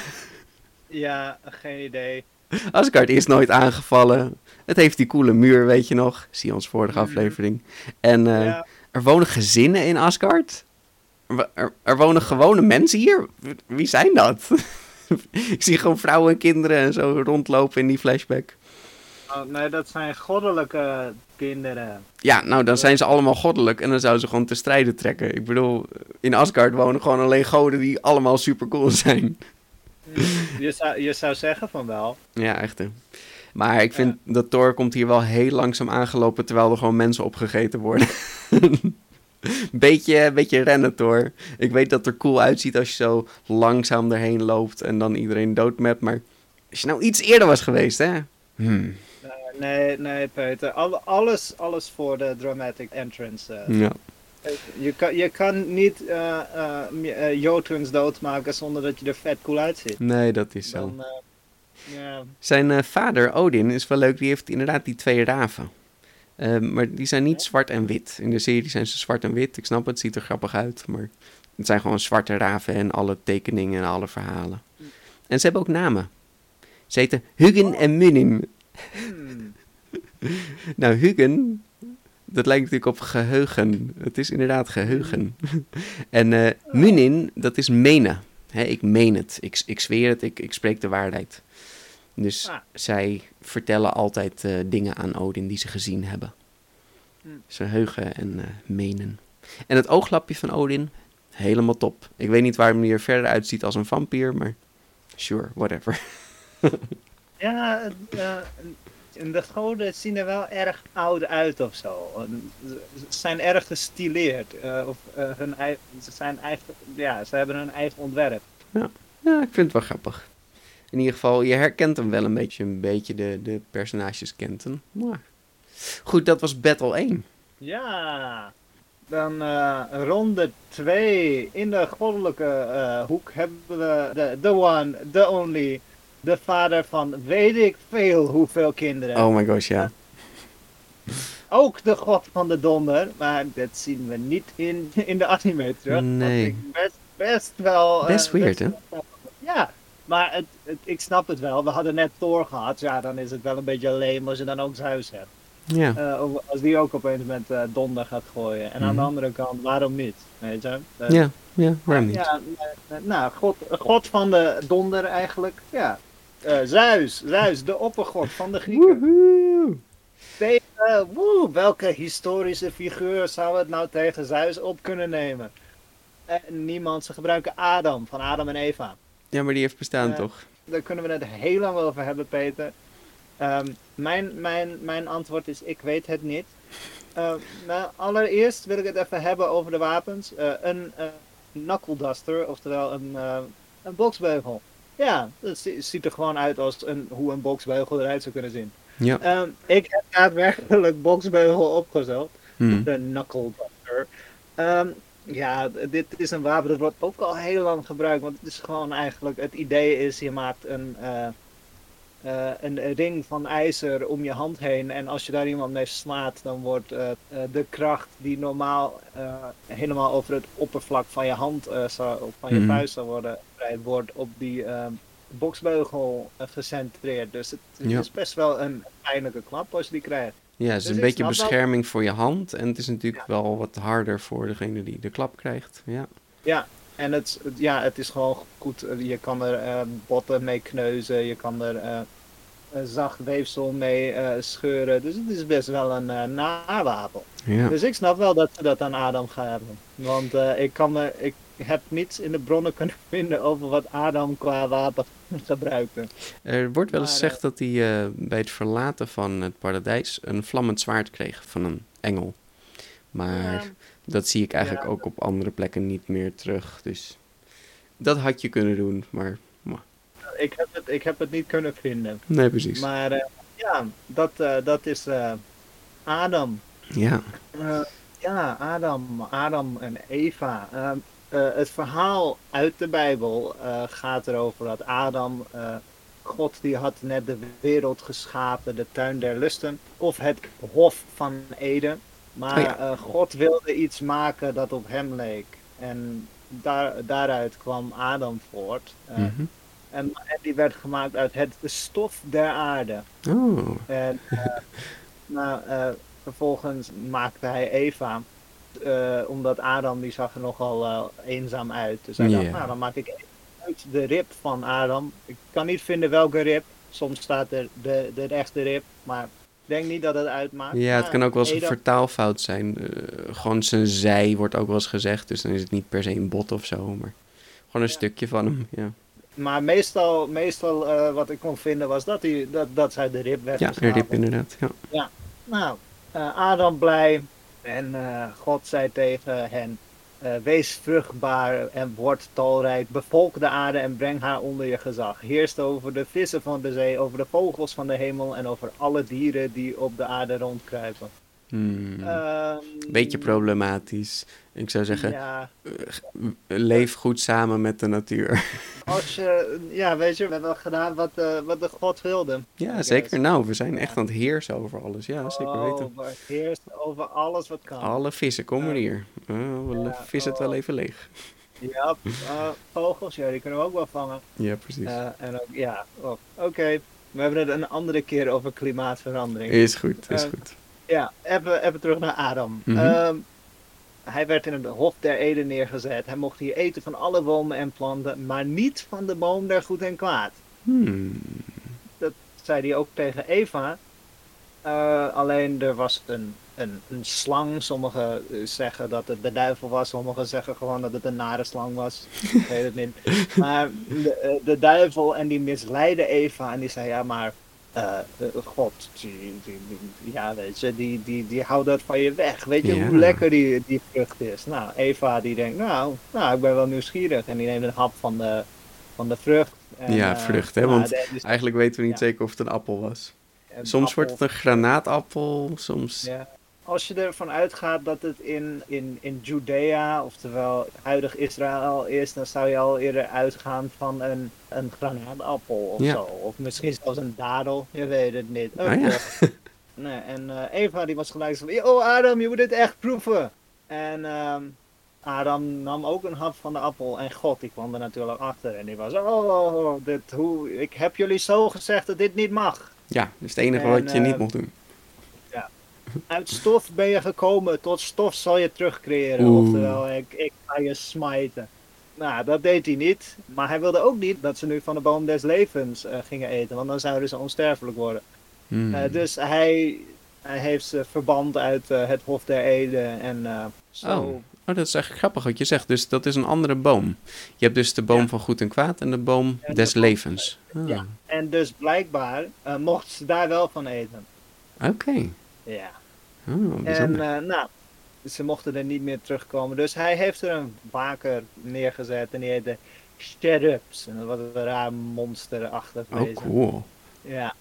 S2: ja, geen idee. (laughs)
S1: Asgard is nooit aangevallen. Het heeft die coole muur, weet je nog. Zie ons vorige mm. aflevering. En uh, ja. er wonen gezinnen in Asgard. Er, er, er, wonen gewone mensen hier. Wie zijn dat? (laughs) Ik zie gewoon vrouwen en kinderen en zo rondlopen in die flashback.
S2: Oh, nee, dat zijn goddelijke kinderen.
S1: Ja, nou dan zijn ze allemaal goddelijk en dan zouden ze gewoon te strijden trekken. Ik bedoel, in Asgard wonen gewoon alleen goden die allemaal super cool zijn. (laughs)
S2: Je zou, je zou zeggen van wel.
S1: Ja, echt hè. Maar ik vind ja. dat Thor komt hier wel heel langzaam aangelopen terwijl er gewoon mensen opgegeten worden. (laughs) beetje, beetje rennen Thor. Ik weet dat het er cool uitziet als je zo langzaam erheen loopt en dan iedereen doodmapt. Maar als je nou iets eerder was geweest hè. Hmm.
S2: Nee, nee, Peter. Al, alles, alles voor de dramatic entrance. Uh.
S1: Ja.
S2: Je kan, je kan niet uh, uh, Jotuns doodmaken zonder dat je er vet cool uitziet.
S1: Nee, dat is zo.
S2: Dan, yeah.
S1: Zijn vader, Odin, is wel leuk. Die heeft inderdaad die twee raven. maar die zijn niet zwart en wit. In de serie zijn ze zwart en wit. Ik snap het, ziet er grappig uit. Maar het zijn gewoon zwarte raven en alle tekeningen en alle verhalen. En ze hebben ook namen. Ze heten Hugin en Munin. Hmm. (laughs) nou, Hugin, dat lijkt natuurlijk op geheugen. Het is inderdaad geheugen. en uh, Munin, dat is menen. Hè, ik meen het. Ik, ik zweer het. Ik, ik spreek de waarheid. Dus ah. zij vertellen altijd uh, dingen aan Odin die ze gezien hebben. Hmm. Ze heugen en uh, menen. En het ooglapje van Odin, helemaal top. Ik weet niet waarom hij er verder uitziet als een vampier, maar sure, whatever. (laughs)
S2: Ja, uh, de goden zien er wel erg oud uit of zo. Ze zijn erg gestileerd. Uh, of, uh, hun ze, zijn eigen, ja, ze hebben hun eigen ontwerp.
S1: Ja. ja, ik vind het wel grappig. In ieder geval, je herkent hem wel een beetje, een beetje de, de personages kent hem. Maar goed, dat was Battle 1.
S2: Ja, dan uh, ronde 2 in de goddelijke uh, hoek hebben we de the one, the only, de vader van weet ik veel hoeveel kinderen.
S1: Oh my gosh, ja. (laughs)
S2: Ook de god van de donder, maar dat zien we niet in, in de anime terug.
S1: Nee.
S2: Ik best, best wel...
S1: Uh, best weird, hè?
S2: Ja, maar het, het, ik snap het wel. We hadden net Thor gehad. Ja, dan is het wel een beetje leem als je dan ook Zeus hebt.
S1: Ja.
S2: Uh, als die ook opeens met uh, donder gaat gooien. En mm. aan de andere kant, waarom niet? Weet je?
S1: Uh, ja, ja, waarom niet?
S2: Ja, nou, god, god van de donder eigenlijk. Ja, uh, Zeus, Zeus, de oppergod van de Grieken.
S1: Woehoe.
S2: Tegen, woe, welke historische figuur zou het nou tegen Zeus op kunnen nemen? Uh, niemand, ze gebruiken Adam, van Adam en Eva.
S1: Ja, maar die heeft bestaan uh, toch?
S2: Daar kunnen we het heel lang over hebben, Peter. Um, mijn, mijn, mijn antwoord is, ik weet het niet. Uh, nou, allereerst wil ik het even hebben over de wapens. een knuckle duster, oftewel een, een boksbeugel. Ja, het ziet er gewoon uit als een, hoe een boksbeugel eruit zou kunnen zien.
S1: Ja.
S2: Um, ik heb daadwerkelijk boksbeugel opgezocht.
S1: Hmm.
S2: De knuckle buster. Um, ja, dit is een wapen dat wordt ook al heel lang gebruikt. Want het is gewoon eigenlijk, het idee is, je maakt een, uh, uh, een ring van ijzer om je hand heen. En als je daar iemand mee slaat, dan wordt uh, de kracht die normaal helemaal over het oppervlak van je hand, zou, of van je
S1: Mhm.
S2: vuist zou worden, wordt op die boksbeugel gecentreerd. Dus het, het
S1: Ja.
S2: is best wel een pijnlijke klap als je die krijgt.
S1: Ja, het is
S2: Dus
S1: een beetje
S2: dat.
S1: bescherming voor je hand. En het is natuurlijk wel wat harder voor degene die de klap krijgt. Ja.
S2: Ja, en het, het- ja, het is gewoon goed. Je kan er eh, botten mee kneuzen, je kan er eh, zacht weefsel mee eh, scheuren. Dus het is best wel een nawapen.
S1: ja.
S2: Dus ik snap wel dat ze dat aan Adam gaven. Want eh, ik, kan me, ik heb niets in de bronnen (laughs) kunnen vinden over wat Adam qua wapen (laughs) gebruikte.
S1: Er wordt wel eens gezegd dat hij bij het verlaten van het paradijs een vlammend zwaard kreeg van een engel. Maar
S2: Ja.
S1: Dat zie ik eigenlijk
S2: Ja.
S1: ook op andere plekken niet meer terug. Dus dat had je kunnen doen, maar
S2: Ik heb het, ik heb het niet kunnen vinden.
S1: nee, precies.
S2: Maar eh, ja, dat, eh, dat is eh, Adam.
S1: Ja,
S2: ja, Adam, Adam en Eva. Eh, eh, het verhaal uit de Bijbel gaat erover dat Adam, God die had net de wereld geschapen, de tuin der lusten, of het hof van Eden. Maar
S1: Oh ja.
S2: eh, God wilde iets maken dat op hem leek. En daar, daaruit kwam Adam voort. Eh,
S1: mhm.
S2: en, en die werd gemaakt uit het stof der aarde.
S1: Oh,
S2: En eh, (laughs) nou, vervolgens maakte hij Eva. omdat Adam die zag er nogal eenzaam uit. Dus hij dacht, nou dan maak ik uit de rib van Adam. Ik kan niet vinden welke rib. Soms staat er de, de rechte rib. Maar denk niet dat het uitmaakt.
S1: ja, het kan ook wel eens een vertaalfout zijn. Eh, gewoon zijn zij wordt ook wel eens gezegd, dus dan is het niet per se een bot of zo, maar gewoon een stukje van hem. Ja,
S2: Maar meestal, meestal eh, wat ik kon vinden was dat, hij, dat, dat zij de rib werd
S1: ja
S2: geschapen.
S1: rib inderdaad. Ja.
S2: Nou, eh, Adam blij en God zei tegen hen, wees vruchtbaar en word talrijk, bevolk de aarde en breng haar onder je gezag. Heerst over de vissen van de zee, over de vogels van de hemel en over alle dieren die op de aarde rondkruipen.
S1: Hmm.
S2: Ehm,
S1: Beetje problematisch. Ik zou zeggen,
S2: Ja,
S1: leef goed samen met de natuur. (laughs)
S2: als je, ja, weet je, we hebben gedaan wat, eh, wat de God wilde.
S1: Ja, zeker. Nou, we zijn echt aan het heersen over alles. Ja, zeker weten.
S2: Oh, maar heerst over alles wat kan.
S1: Alle vissen, kom maar hier. Oh, we
S2: Ja,
S1: vissen het wel
S2: oh.
S1: even leeg.
S2: Ja, eh, vogels, ja, die kunnen we ook wel vangen.
S1: Ja, precies.
S2: Eh, en ook, ja, oh, oké. We hebben het een andere keer over klimaatverandering.
S1: Is goed, is
S2: eh,
S1: goed.
S2: Ja, even, even terug naar Adam.
S1: Mhm.
S2: Ehm, hij werd in het Hof der Eden neergezet. Hij mocht hier eten van alle bomen en planten, maar niet van de boom der goed en kwaad.
S1: Hmm.
S2: Zei hij ook tegen Eva. Eh, alleen er was een, een, een slang. Sommigen eh, zeggen dat het de duivel was. Sommigen zeggen gewoon dat het een nare slang was. Ik weet het niet. (laughs) Maar de, eh, de duivel en die misleidde Eva. En die zei ja maar eh, eh, God, die, die, die- ja weet je, die, die, die houdt dat van je weg. Weet je
S1: Ja.
S2: hoe lekker die, die vrucht is? Nou, Eva die denkt nou, nou ik ben wel nieuwsgierig. En die neemt een hap van de, van de vrucht. En,
S1: Ja,
S2: eh,
S1: vrucht, hè,
S2: nou,
S1: want
S2: is
S1: Eigenlijk weten we niet
S2: Ja.
S1: zeker of het een appel was.
S2: een
S1: Soms wordt het een granaatappel, soms...
S2: Ja. Als je ervan uitgaat dat het in, in, in Judea, oftewel huidig Israël is, dan zou je al eerder uitgaan van een, een granaatappel of
S1: Ja.
S2: zo. Of misschien zelfs een dadel, je weet het niet.
S1: Ah, ja.
S2: Oké. (laughs) nee, en eh, Eva die was gelijk zo van, oh Adam, je moet dit echt proeven. En ehm, Adam nam ook een hap van de appel en God die kwam er natuurlijk achter. En die was, oh, dit, hoe, ik heb jullie zo gezegd dat dit niet mag.
S1: Ja, dat is het enige
S2: En,
S1: wat je
S2: eh,
S1: niet mocht doen.
S2: Uit stof ben je gekomen, tot stof zal je terugcreëren.
S1: Oeh.
S2: Oftewel, ik, ik ga je smijten. Nou, dat deed hij niet. Maar hij wilde ook niet dat ze nu van de boom des levens eh, gingen eten. Want dan zouden ze onsterfelijk worden.
S1: Hmm.
S2: Eh, dus hij, hij heeft ze verband uit eh, het Hof der Eden. En zo.
S1: Oh. Oh, dat is eigenlijk grappig wat je zegt. Dus dat is een andere boom. Je hebt dus de boom
S2: Ja.
S1: van goed en kwaad en de boom
S2: En
S1: des levens. Ah,
S2: Ja. En dus blijkbaar mochten ze daar wel van eten.
S1: Oké.
S2: Ja.
S1: Oh,
S2: En eh, nou, ze mochten er niet meer terugkomen. Dus hij heeft er een waker neergezet en die heette Cherubs. En dat was een raar monsterachtig
S1: oh,
S2: wezen.
S1: cool.
S2: Ja.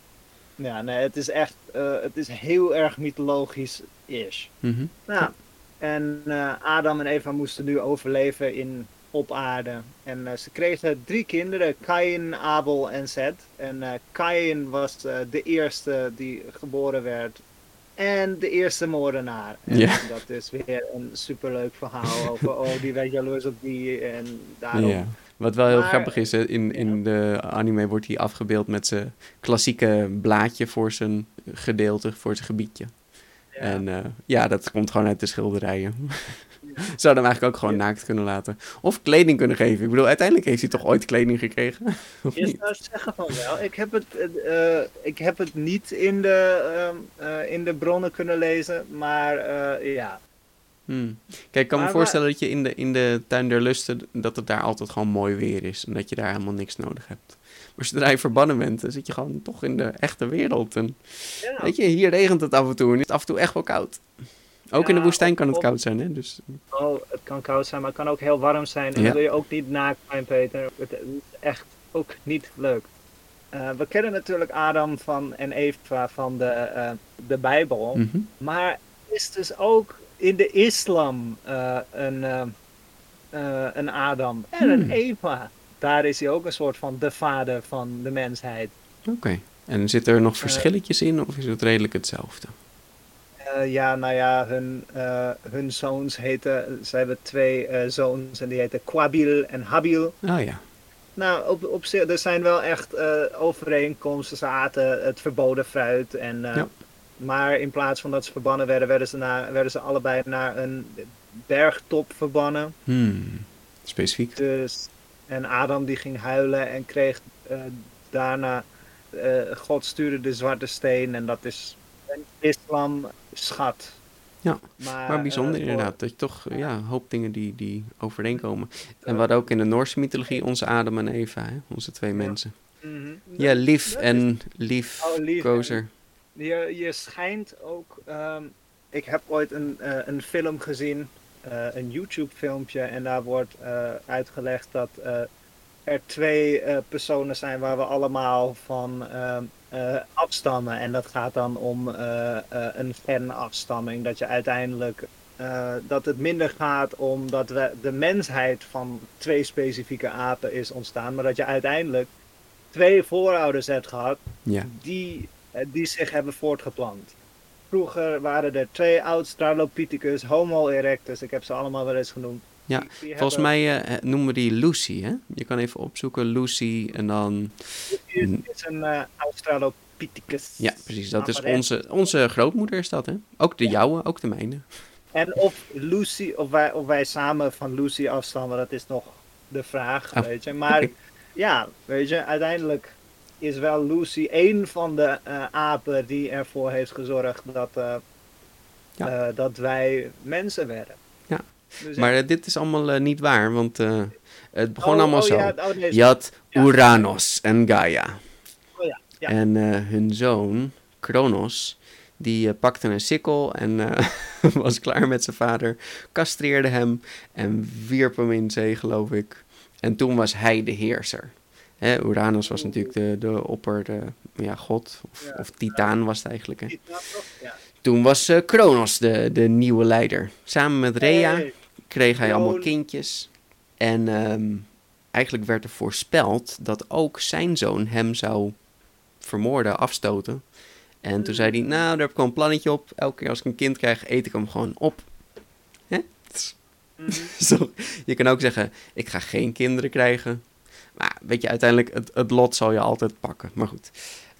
S2: Ja, nee, het is echt, eh, het is heel erg mythologisch-ish.
S1: Mhm.
S2: Nou, en eh, Adam en Eva moesten nu overleven in, op aarde. En ze kregen drie kinderen, Kain, Abel en Seth. En Kain was de eerste die geboren werd. En de eerste moordenaar. En
S1: Ja.
S2: dat is weer een superleuk verhaal over, oh, die werd jaloers op die en daarom.
S1: Ja. Wat wel heel
S2: Maar-
S1: grappig is, hè, in, in de anime wordt hij afgebeeld met zijn klassieke blaadje voor zijn gedeelte, voor zijn gebiedje.
S2: Ja.
S1: En eh, ja, dat komt gewoon uit de schilderijen. (laughs) (laughs) Zou hem eigenlijk ook gewoon naakt kunnen laten. Of kleding kunnen geven. Ik bedoel, uiteindelijk heeft hij toch ooit kleding gekregen? (laughs) of
S2: Je
S1: niet?
S2: zou zeggen van wel. Ik heb het, eh, eh, ik heb het niet in de, ehm, eh, in de bronnen kunnen lezen, maar ja.
S1: Hmm. Kijk, ik kan me
S2: Maar-
S1: voorstellen dat je in de, in de tuin der lusten, dat het daar altijd gewoon mooi weer is. En dat je daar helemaal niks nodig hebt. Maar zodra je verbannen bent, dan zit je gewoon toch in de echte wereld. En
S2: ja.
S1: weet je, hier regent het af en toe en is het af en toe echt wel koud. Ook in de woestijn kan het koud zijn, hè? Dus,
S2: Oh, het kan koud zijn, maar het kan ook heel warm zijn. En
S1: Ja.
S2: wil je ook niet naakt zijn, Peter. Het is echt ook niet leuk. Eh, we kennen natuurlijk Adam van, en Eva van de, eh, de Bijbel.
S1: mhm.
S2: Maar is dus ook in de islam eh, een, een Adam en een
S1: Hmm.
S2: Eva. Daar is hij ook een soort van de vader van de mensheid.
S1: Oké. En zitten er nog verschilletjes in of is het redelijk hetzelfde?
S2: Eh, ja, nou ja, hun, eh, hun zoons heten, ze hebben twee eh, zoons en die heten Kwabil en Habil.
S1: Ah ja.
S2: Nou, op, op er zijn wel echt overeenkomsten. Ze aten het verboden fruit. En,
S1: Ja.
S2: Maar in plaats van dat ze verbannen werden, werden ze, naar, werden ze allebei naar een bergtop verbannen.
S1: Hmm. Specifiek.
S2: Dus, en Adam die ging huilen en kreeg daarna, God stuurde de zwarte steen en dat is een islam schat.
S1: Ja,
S2: maar,
S1: Maar bijzonder
S2: eh,
S1: inderdaad, dat je toch ja, een hoop dingen die, die overeenkomen. En hadden ook in de Noorse mythologie onze Adam en Eva, hè? onze twee mensen.
S2: Mhm.
S1: Ja, lief
S2: dat
S1: en lief,
S2: Oh, lief
S1: kozer.
S2: Je, je schijnt ook. ehm, ik heb ooit een, eh, een film gezien, eh, een YouTube-filmpje, en daar wordt uitgelegd dat er twee personen zijn waar we allemaal van eh, afstammen. En dat gaat dan om eh, eh, een genafstamming. Dat je uiteindelijk. dat het minder gaat om dat we, de mensheid van twee specifieke apen is ontstaan, maar dat je uiteindelijk twee voorouders hebt gehad
S1: Ja,
S2: die, die zich hebben voortgeplant. Vroeger waren er twee Australopithecus, Homo erectus, ik heb ze allemaal wel eens genoemd.
S1: Ja,
S2: Die-
S1: volgens mij eh, noemen we die Lucy, hè? Je kan even opzoeken, Lucy en dan...
S2: is, is een eh, Australopithecus.
S1: Ja, precies, dat is
S2: Apparat.
S1: onze, onze grootmoeder is dat, hè? Ook de jouwe, ook de mijne.
S2: En of Lucy, of wij, of wij samen van Lucy afstammen, dat is nog de vraag,
S1: Oh,
S2: weet je. Maar ja, weet je, uiteindelijk is wel Lucy één van de eh, apen die ervoor heeft gezorgd dat, eh,
S1: Ja.
S2: eh, dat wij mensen werden.
S1: Ja.
S2: Dus
S1: Maar eh, dit is allemaal eh, niet waar, want eh, het begon
S2: Oh,
S1: allemaal
S2: oh,
S1: zo.
S2: ja, oh, nee,
S1: Je had
S2: Ja.
S1: Uranus en Gaia.
S2: Ja, ja.
S1: En hun zoon, Kronos, die pakte een sikkel en (laughs) was klaar met zijn vader, castreerde hem en wierp hem in zee, geloof ik. En toen was hij de heerser. Hè, Uranus was natuurlijk de, de opper, de, ja, god, of,
S2: Ja.
S1: of titaan was het eigenlijk. Hè.
S2: Ja.
S1: Toen was Kronos de, de nieuwe leider. Samen met Rhea
S2: Hey,
S1: kreeg hij allemaal kindjes. En ehm, eigenlijk werd er voorspeld dat ook zijn zoon hem zou vermoorden, afstoten. En toen zei hij, nou, daar heb ik wel een plannetje op. Elke keer als ik een kind krijg, eet ik hem gewoon op. Hè?
S2: mhm. (laughs)
S1: Zo, je kan ook zeggen, ik ga geen kinderen krijgen. Maar weet je, uiteindelijk, het, het lot zal je altijd pakken. Maar goed.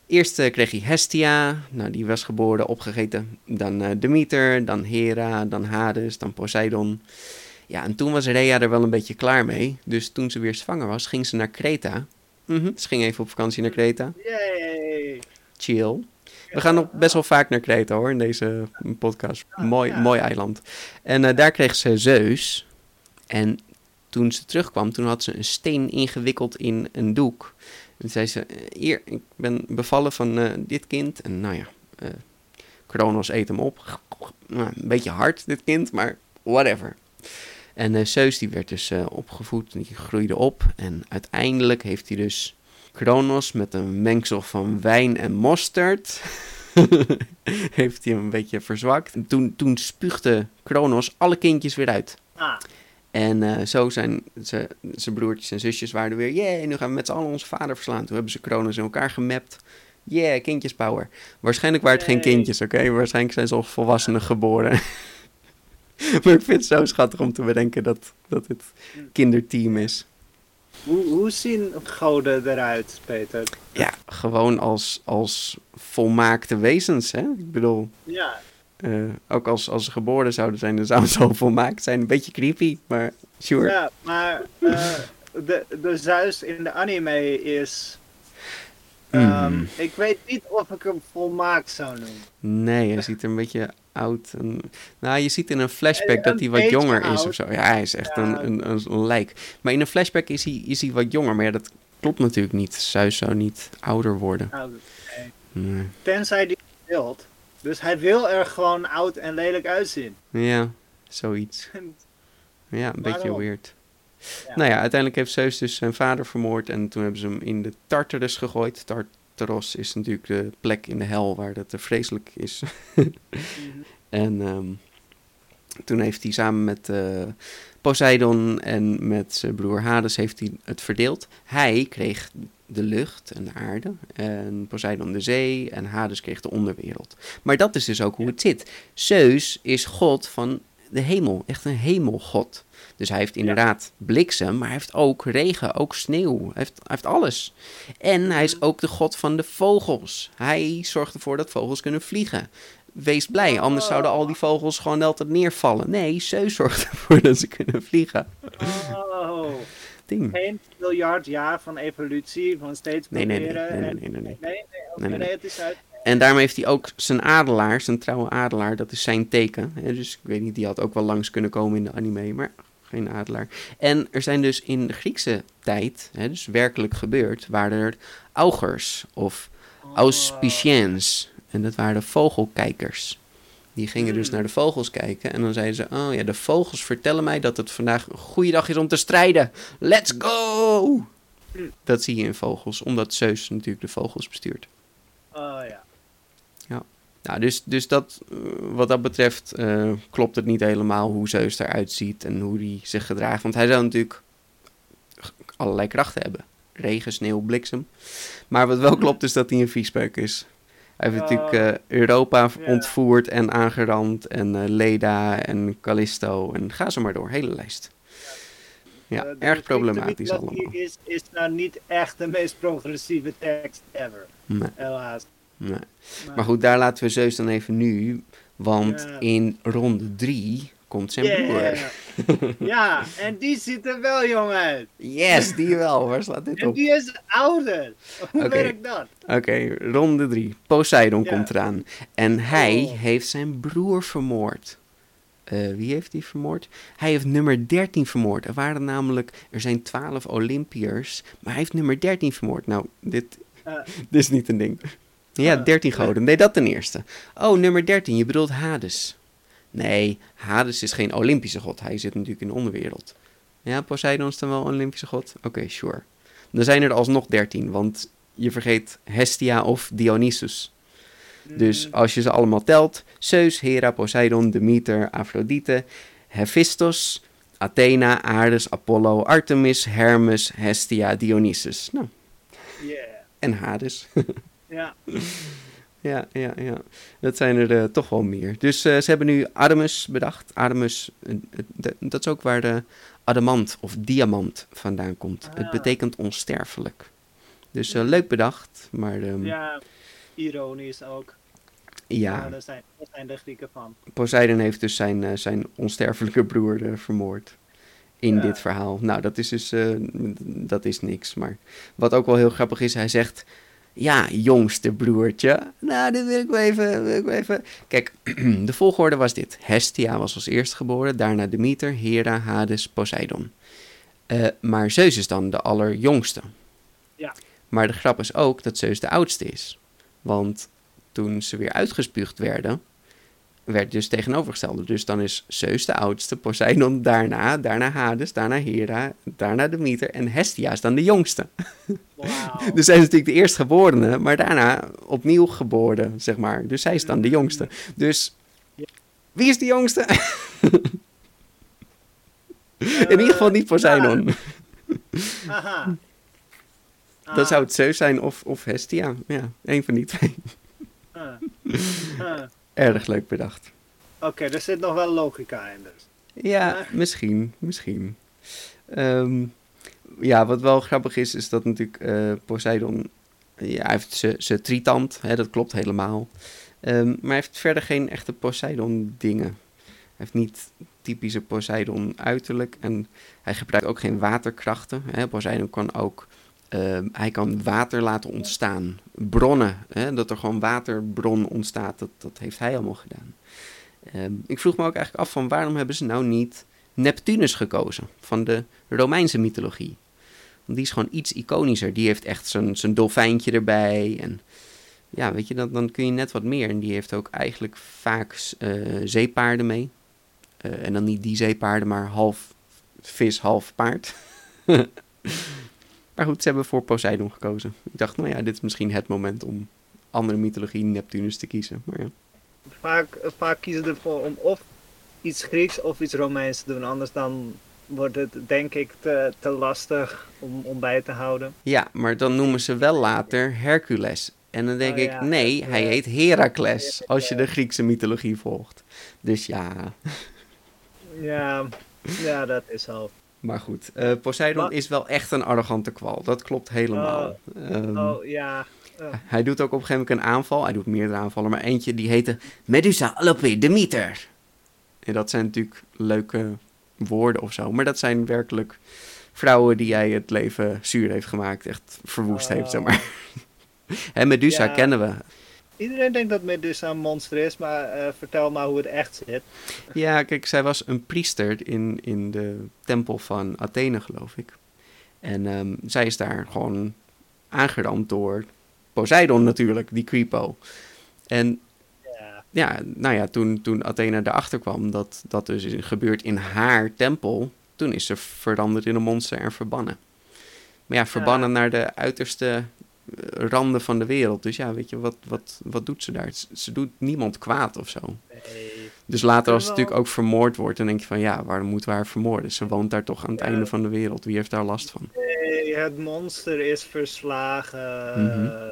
S1: Eerst eh, kreeg hij Hestia. Nou, die was geboren, opgegeten. Dan eh, Demeter, dan Hera, dan Hades, dan Poseidon. Ja, en toen was Rhea er wel een beetje klaar mee. Dus toen ze weer zwanger was, ging ze naar Kreta. Mhm, Ze ging even op vakantie naar Kreta.
S2: Yay.
S1: Chill. We gaan nog best wel vaak naar Kreta hoor, in deze podcast. Mooi,
S2: ja.
S1: mooi eiland. En eh, daar kreeg ze Zeus. En toen ze terugkwam, toen had ze een steen ingewikkeld in een doek. En zei ze, eh, hier, ik ben bevallen van eh, dit kind. En nou ja, eh Kronos eet hem op. Nou, een beetje hard, dit kind, maar whatever. En eh, Zeus die werd dus eh, opgevoed, die groeide op. En uiteindelijk heeft hij dus Kronos met een mengsel van wijn en mosterd. (laughs) heeft hij hem een beetje verzwakt. En toen, toen spuugde Kronos alle kindjes weer uit.
S2: Ah,
S1: En eh, zo zijn ze- zijn broertjes en zusjes waren er weer. Yeah, nu gaan we met z'n allen onze vader verslaan. Toen hebben ze Kronos in elkaar gemapt. Yeah, kindjespower. Waarschijnlijk waren het geen kindjes, oké? Waarschijnlijk zijn ze als volwassenen geboren. (laughs) maar ik vind het zo schattig om te bedenken dat, dat het kinderteam is.
S2: hoe, hoe zien goden eruit, Peter?
S1: Ja, gewoon als, als volmaakte wezens, hè? Ik bedoel,
S2: Ja,
S1: eh, ook als, als ze geboren zouden zijn, dan zou het zo volmaakt zijn. Een beetje creepy, maar sure.
S2: ja maar eh, de, de Zeus in de anime is... ehm,
S1: Hmm.
S2: Ik weet niet of ik hem volmaakt zou noemen.
S1: Nee, hij ziet er een beetje oud. En, nou, je ziet in een flashback dat hij wat jonger is of zo. Ja, hij is echt
S2: Ja.
S1: een, een, lijk. Maar in een flashback is hij, is hij wat jonger. Maar ja, dat klopt natuurlijk niet. Zeus zou niet ouder worden.
S2: Nou,
S1: Nee.
S2: tenzij die wilt. Dus hij wil er gewoon oud en lelijk uitzien.
S1: Ja, zoiets. (laughs) Ja, een beetje weird.
S2: Ja.
S1: Nou ja, uiteindelijk heeft Zeus dus zijn vader vermoord en toen hebben ze hem in de Tartarus gegooid. Tartaros is natuurlijk de plek in de hel waar dat vreselijk is. (laughs) en ehm, toen heeft hij samen met eh, Poseidon en met zijn broer Hades heeft hij het verdeeld. Hij kreeg de lucht en de aarde en Poseidon de zee en Hades kreeg de onderwereld. Maar dat is dus ook hoe het zit. Zeus is god van de hemel, echt een hemelgod. Dus hij heeft inderdaad bliksem, maar hij heeft ook regen, ook sneeuw. Hij heeft, hij heeft alles. En hij is ook de god van de vogels. Hij zorgt ervoor dat vogels kunnen vliegen. Wees blij, anders zouden al die vogels gewoon altijd neervallen. Nee, Zeus zorgt (laughs) ervoor dat ze kunnen vliegen.
S2: Oh,
S1: Ding.
S2: geen miljard jaar van evolutie, van steeds
S1: Nee, nee, nee, nee, nee, nee, nee.
S2: Nee, nee, oké,
S1: Nee, nee, nee.
S2: nee, het is uit.
S1: En daarmee heeft hij ook zijn adelaar, zijn trouwe adelaar, dat is zijn teken. Dus ik weet niet, die had ook wel langs kunnen komen in de anime, maar geen adelaar. En er zijn dus in de Griekse tijd, hè, dus werkelijk gebeurd, waren er augurs of auspiciens. En dat waren de vogelkijkers. Die gingen dus
S2: Hmm.
S1: naar de vogels kijken en dan zeiden ze, oh ja, de vogels vertellen mij dat het vandaag een goede dag is om te strijden. Let's go!
S2: Hmm.
S1: Dat zie je in vogels, omdat Zeus natuurlijk de vogels bestuurt.
S2: Oh ja.
S1: Nou, dus, dus dat, eh, wat dat betreft eh, klopt het niet helemaal hoe Zeus eruit ziet en hoe hij zich gedraagt. Want hij zou natuurlijk allerlei krachten hebben. Regen, sneeuw, bliksem. Maar wat wel klopt is dat hij een viespeuk is. Hij heeft natuurlijk eh, Europa ontvoerd en aangerand en Leda en Callisto en ga zo maar door. Hele lijst. Ja, erg problematisch allemaal.
S2: Is, is nou niet echt de meest progressieve tekst ever,
S1: Nee,
S2: helaas.
S1: Nee. Maar goed, daar laten we Zeus dan even nu. Want
S2: Ja.
S1: in ronde 3 komt zijn broer. (laughs)
S2: Ja, en die ziet er wel jong uit.
S1: Yes, die wel. Waar slaat dit
S2: En
S1: op?
S2: die is ouder. (laughs) Hoe werkt dat?
S1: Oké, ronde 3. Poseidon
S2: Ja.
S1: komt eraan. En hij
S2: Oh.
S1: heeft zijn broer vermoord. Eh, wie heeft hij vermoord? Hij heeft nummer 13 vermoord. Er waren namelijk, er zijn 12 Olympiërs, maar hij heeft nummer 13 vermoord. Nou, dit, (laughs) dit is niet een ding. Ja,
S2: Eh.
S1: 13 goden. Nee, dat ten eerste. Oh, nummer 13, je bedoelt Hades. Nee, Hades is geen Olympische god. Hij zit natuurlijk in de onderwereld. Ja, Poseidon is dan wel een Olympische god? Oké, sure. Dan zijn er alsnog 13, want je vergeet Hestia of Dionysus. Dus
S2: Mm,
S1: als je ze allemaal telt: Zeus, Hera, Poseidon, Demeter, Afrodite, Hephaestus, Athena, Ares, Apollo, Artemis, Hermes, Hestia, Dionysus. Nou,
S2: yeah.
S1: en Hades. (laughs)
S2: Ja.
S1: ja, ja, ja. Dat zijn er eh, toch wel meer. Dus eh, ze hebben nu Artemis bedacht. Artemis, eh, dat is ook waar de adamant of diamant vandaan komt. Het
S2: Ah.
S1: betekent onsterfelijk. Dus leuk bedacht, maar ehm, ja,
S2: ja, ironisch ook.
S1: ja,
S2: daar, zijn, daar zijn de Grieken van.
S1: Poseidon heeft dus zijn, zijn onsterfelijke broer vermoord. In
S2: Ja.
S1: dit verhaal. Nou, dat is dus dat is niks. Maar wat ook wel heel grappig is, hij zegt. Ja, jongste broertje. Nou, dit wil ik wel even. Wil ik wel even. Kijk, (clears throat) de volgorde was dit: Hestia was als eerste geboren, daarna Demeter, Hera, Hades, Poseidon. Eh, maar Zeus is dan de allerjongste.
S2: Ja.
S1: Maar de grap is ook dat Zeus de oudste is. Want toen ze weer uitgespuugd werden, werd dus tegenovergestelde. Dus dan is Zeus de oudste, Poseidon daarna, daarna Hades, daarna Hera, daarna Demeter en Hestia is dan de jongste. (laughs) Dus zij is natuurlijk de eerstgeborene, maar daarna opnieuw geboren, zeg maar. Dus zij is dan de jongste. Dus wie is de jongste? (laughs) In ieder geval niet Poseidon.
S2: Haha. (laughs)
S1: Dan zou het Zeus zijn of, of Hestia. Ja, een van die twee.
S2: Ah. Ah.
S1: Erg leuk bedacht.
S2: Oké, er zit nog wel logica in dus.
S1: Ja, misschien, misschien. Ehm, ja, wat wel grappig is, is dat natuurlijk eh, Poseidon... Ja, hij heeft zijn tritand, hè, dat klopt helemaal. Ehm, maar hij heeft verder geen echte Poseidon-dingen. Hij heeft niet typische Poseidon uiterlijk. En hij gebruikt ook geen waterkrachten. Hè. Poseidon kan ook... ehm, hij kan water laten ontstaan. Bronnen, hè, dat er gewoon waterbron ontstaat. Dat, dat heeft hij allemaal gedaan. Ehm, ik vroeg me ook eigenlijk af van waarom hebben ze nou niet Neptunus gekozen van de Romeinse mythologie. Want die is gewoon iets iconischer. Die heeft echt zijn, dolfijntje erbij. En ja, weet je, dan, dan kun je net wat meer. En die heeft ook eigenlijk vaak eh, zeepaarden mee. Eh, en dan niet die zeepaarden, maar half vis, half paard. (laughs) maar goed, ze hebben voor Poseidon gekozen. Ik dacht, nou ja, dit is misschien het moment om andere mythologie Neptunus te kiezen. Maar ja.
S2: Vaak, vaak kiezen ervoor om of iets Grieks of iets Romeins te doen. Anders dan wordt het denk ik te, te lastig om, om bij te houden.
S1: Ja, maar dan noemen ze wel later Hercules. En dan denk
S2: Oh
S1: ik, nee, hij heet Herakles. Als je de Griekse mythologie volgt. Dus ja,
S2: Ja, ja dat is zo.
S1: Maar goed. eh, Poseidon is wel echt een arrogante kwal. Dat klopt helemaal. Ehm,
S2: Oh ja. eh,
S1: Hij doet ook op een gegeven moment een aanval. Hij doet meerdere aanvallen, maar eentje die heette Medusa Alope Demeter. En dat zijn natuurlijk leuke woorden of zo. Maar dat zijn werkelijk vrouwen die hij het leven zuur heeft gemaakt. Echt verwoest heeft, zeg maar. (laughs) En Medusa
S2: Ja.
S1: kennen we.
S2: Iedereen denkt dat Medusa een monster is, maar eh, vertel maar hoe het echt zit.
S1: Ja, kijk, zij was een priester in, in de tempel van Athene, geloof ik. En ehm, zij is daar gewoon aangeramd door Poseidon natuurlijk, die creepo. En
S2: Ja.
S1: ja, nou ja, toen, toen Athena erachter kwam dat dat dus is gebeurt in haar tempel, toen is ze veranderd in een monster en verbannen. Maar ja, verbannen naar de uiterste randen van de wereld. Dus ja, weet je, wat, wat, wat doet ze daar? Ze, doet niemand kwaad of zo.
S2: Nee.
S1: Dus later als ze
S2: Wel-
S1: natuurlijk ook vermoord wordt, dan denk je van ja, waarom moeten we haar vermoorden? Ze woont daar toch aan het
S2: Ja.
S1: einde van de wereld. Wie heeft daar last van?
S2: Nee, het monster is verslagen.
S1: Mhm.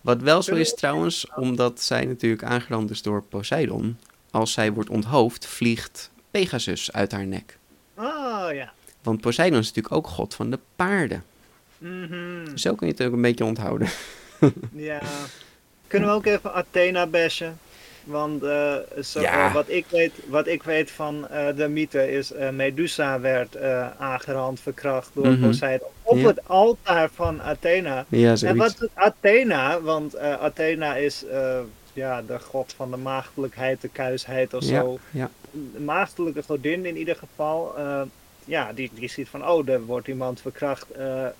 S1: Wat wel zo is
S2: we-
S1: trouwens, omdat zij natuurlijk aangerand is door Poseidon. Als zij wordt onthoofd, vliegt Pegasus uit haar nek.
S2: Oh ja.
S1: Want Poseidon is natuurlijk ook god van de paarden.
S2: Mhm.
S1: Zo kun je het ook een beetje onthouden. (laughs)
S2: Ja. Kunnen we ook even Athena bashen? Want eh, zo,
S1: Ja.
S2: eh, wat, ik weet, wat ik weet van eh, de mythe is eh, Medusa werd eh aangerand, verkracht door
S1: Mhm.
S2: Poseidon op
S1: Ja.
S2: het altaar van Athena.
S1: Ja,
S2: En wat doet Athena? Want eh, Athena is eh, ja, de god van de maagdelijkheid, de kuisheid of zo.
S1: ja.
S2: De maagdelijke godin in ieder geval. eh, ja, die, die ziet van, oh, er wordt iemand verkracht eh, eh,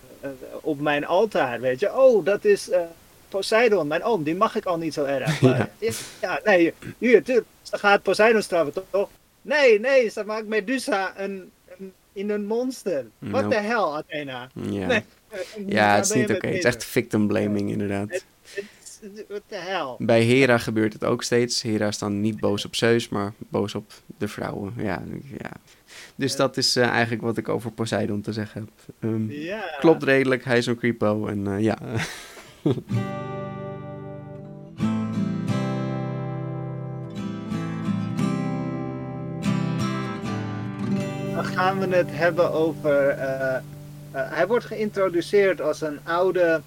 S2: op mijn altaar, weet je. Oh, dat is eh, Poseidon, mijn oom, die mag ik al niet zo erg. Maar, ja. (laughs) ja, nee, hier, tuurlijk, dan gaat Poseidon straffen, toch? Nee, nee, ze maakt Medusa een, een, in een monster. Wat
S1: Nope.
S2: de hel, Athena?
S1: Ja,
S2: Nee.
S1: ja
S2: Daar
S1: het is niet oké. Het is echt victim blaming inderdaad.
S2: Het is- Wat de hel?
S1: Bij Hera gebeurt het ook steeds. Hera is dan niet boos op Zeus, maar boos op de vrouwen. Ja, ja. Dus dat is eh, eigenlijk wat ik over Poseidon te zeggen heb. Ehm,
S2: Ja.
S1: Klopt redelijk, hij is een creepo en eh, ja. (laughs)
S2: Dan gaan we het hebben over. eh, hij wordt geïntroduceerd als een oude,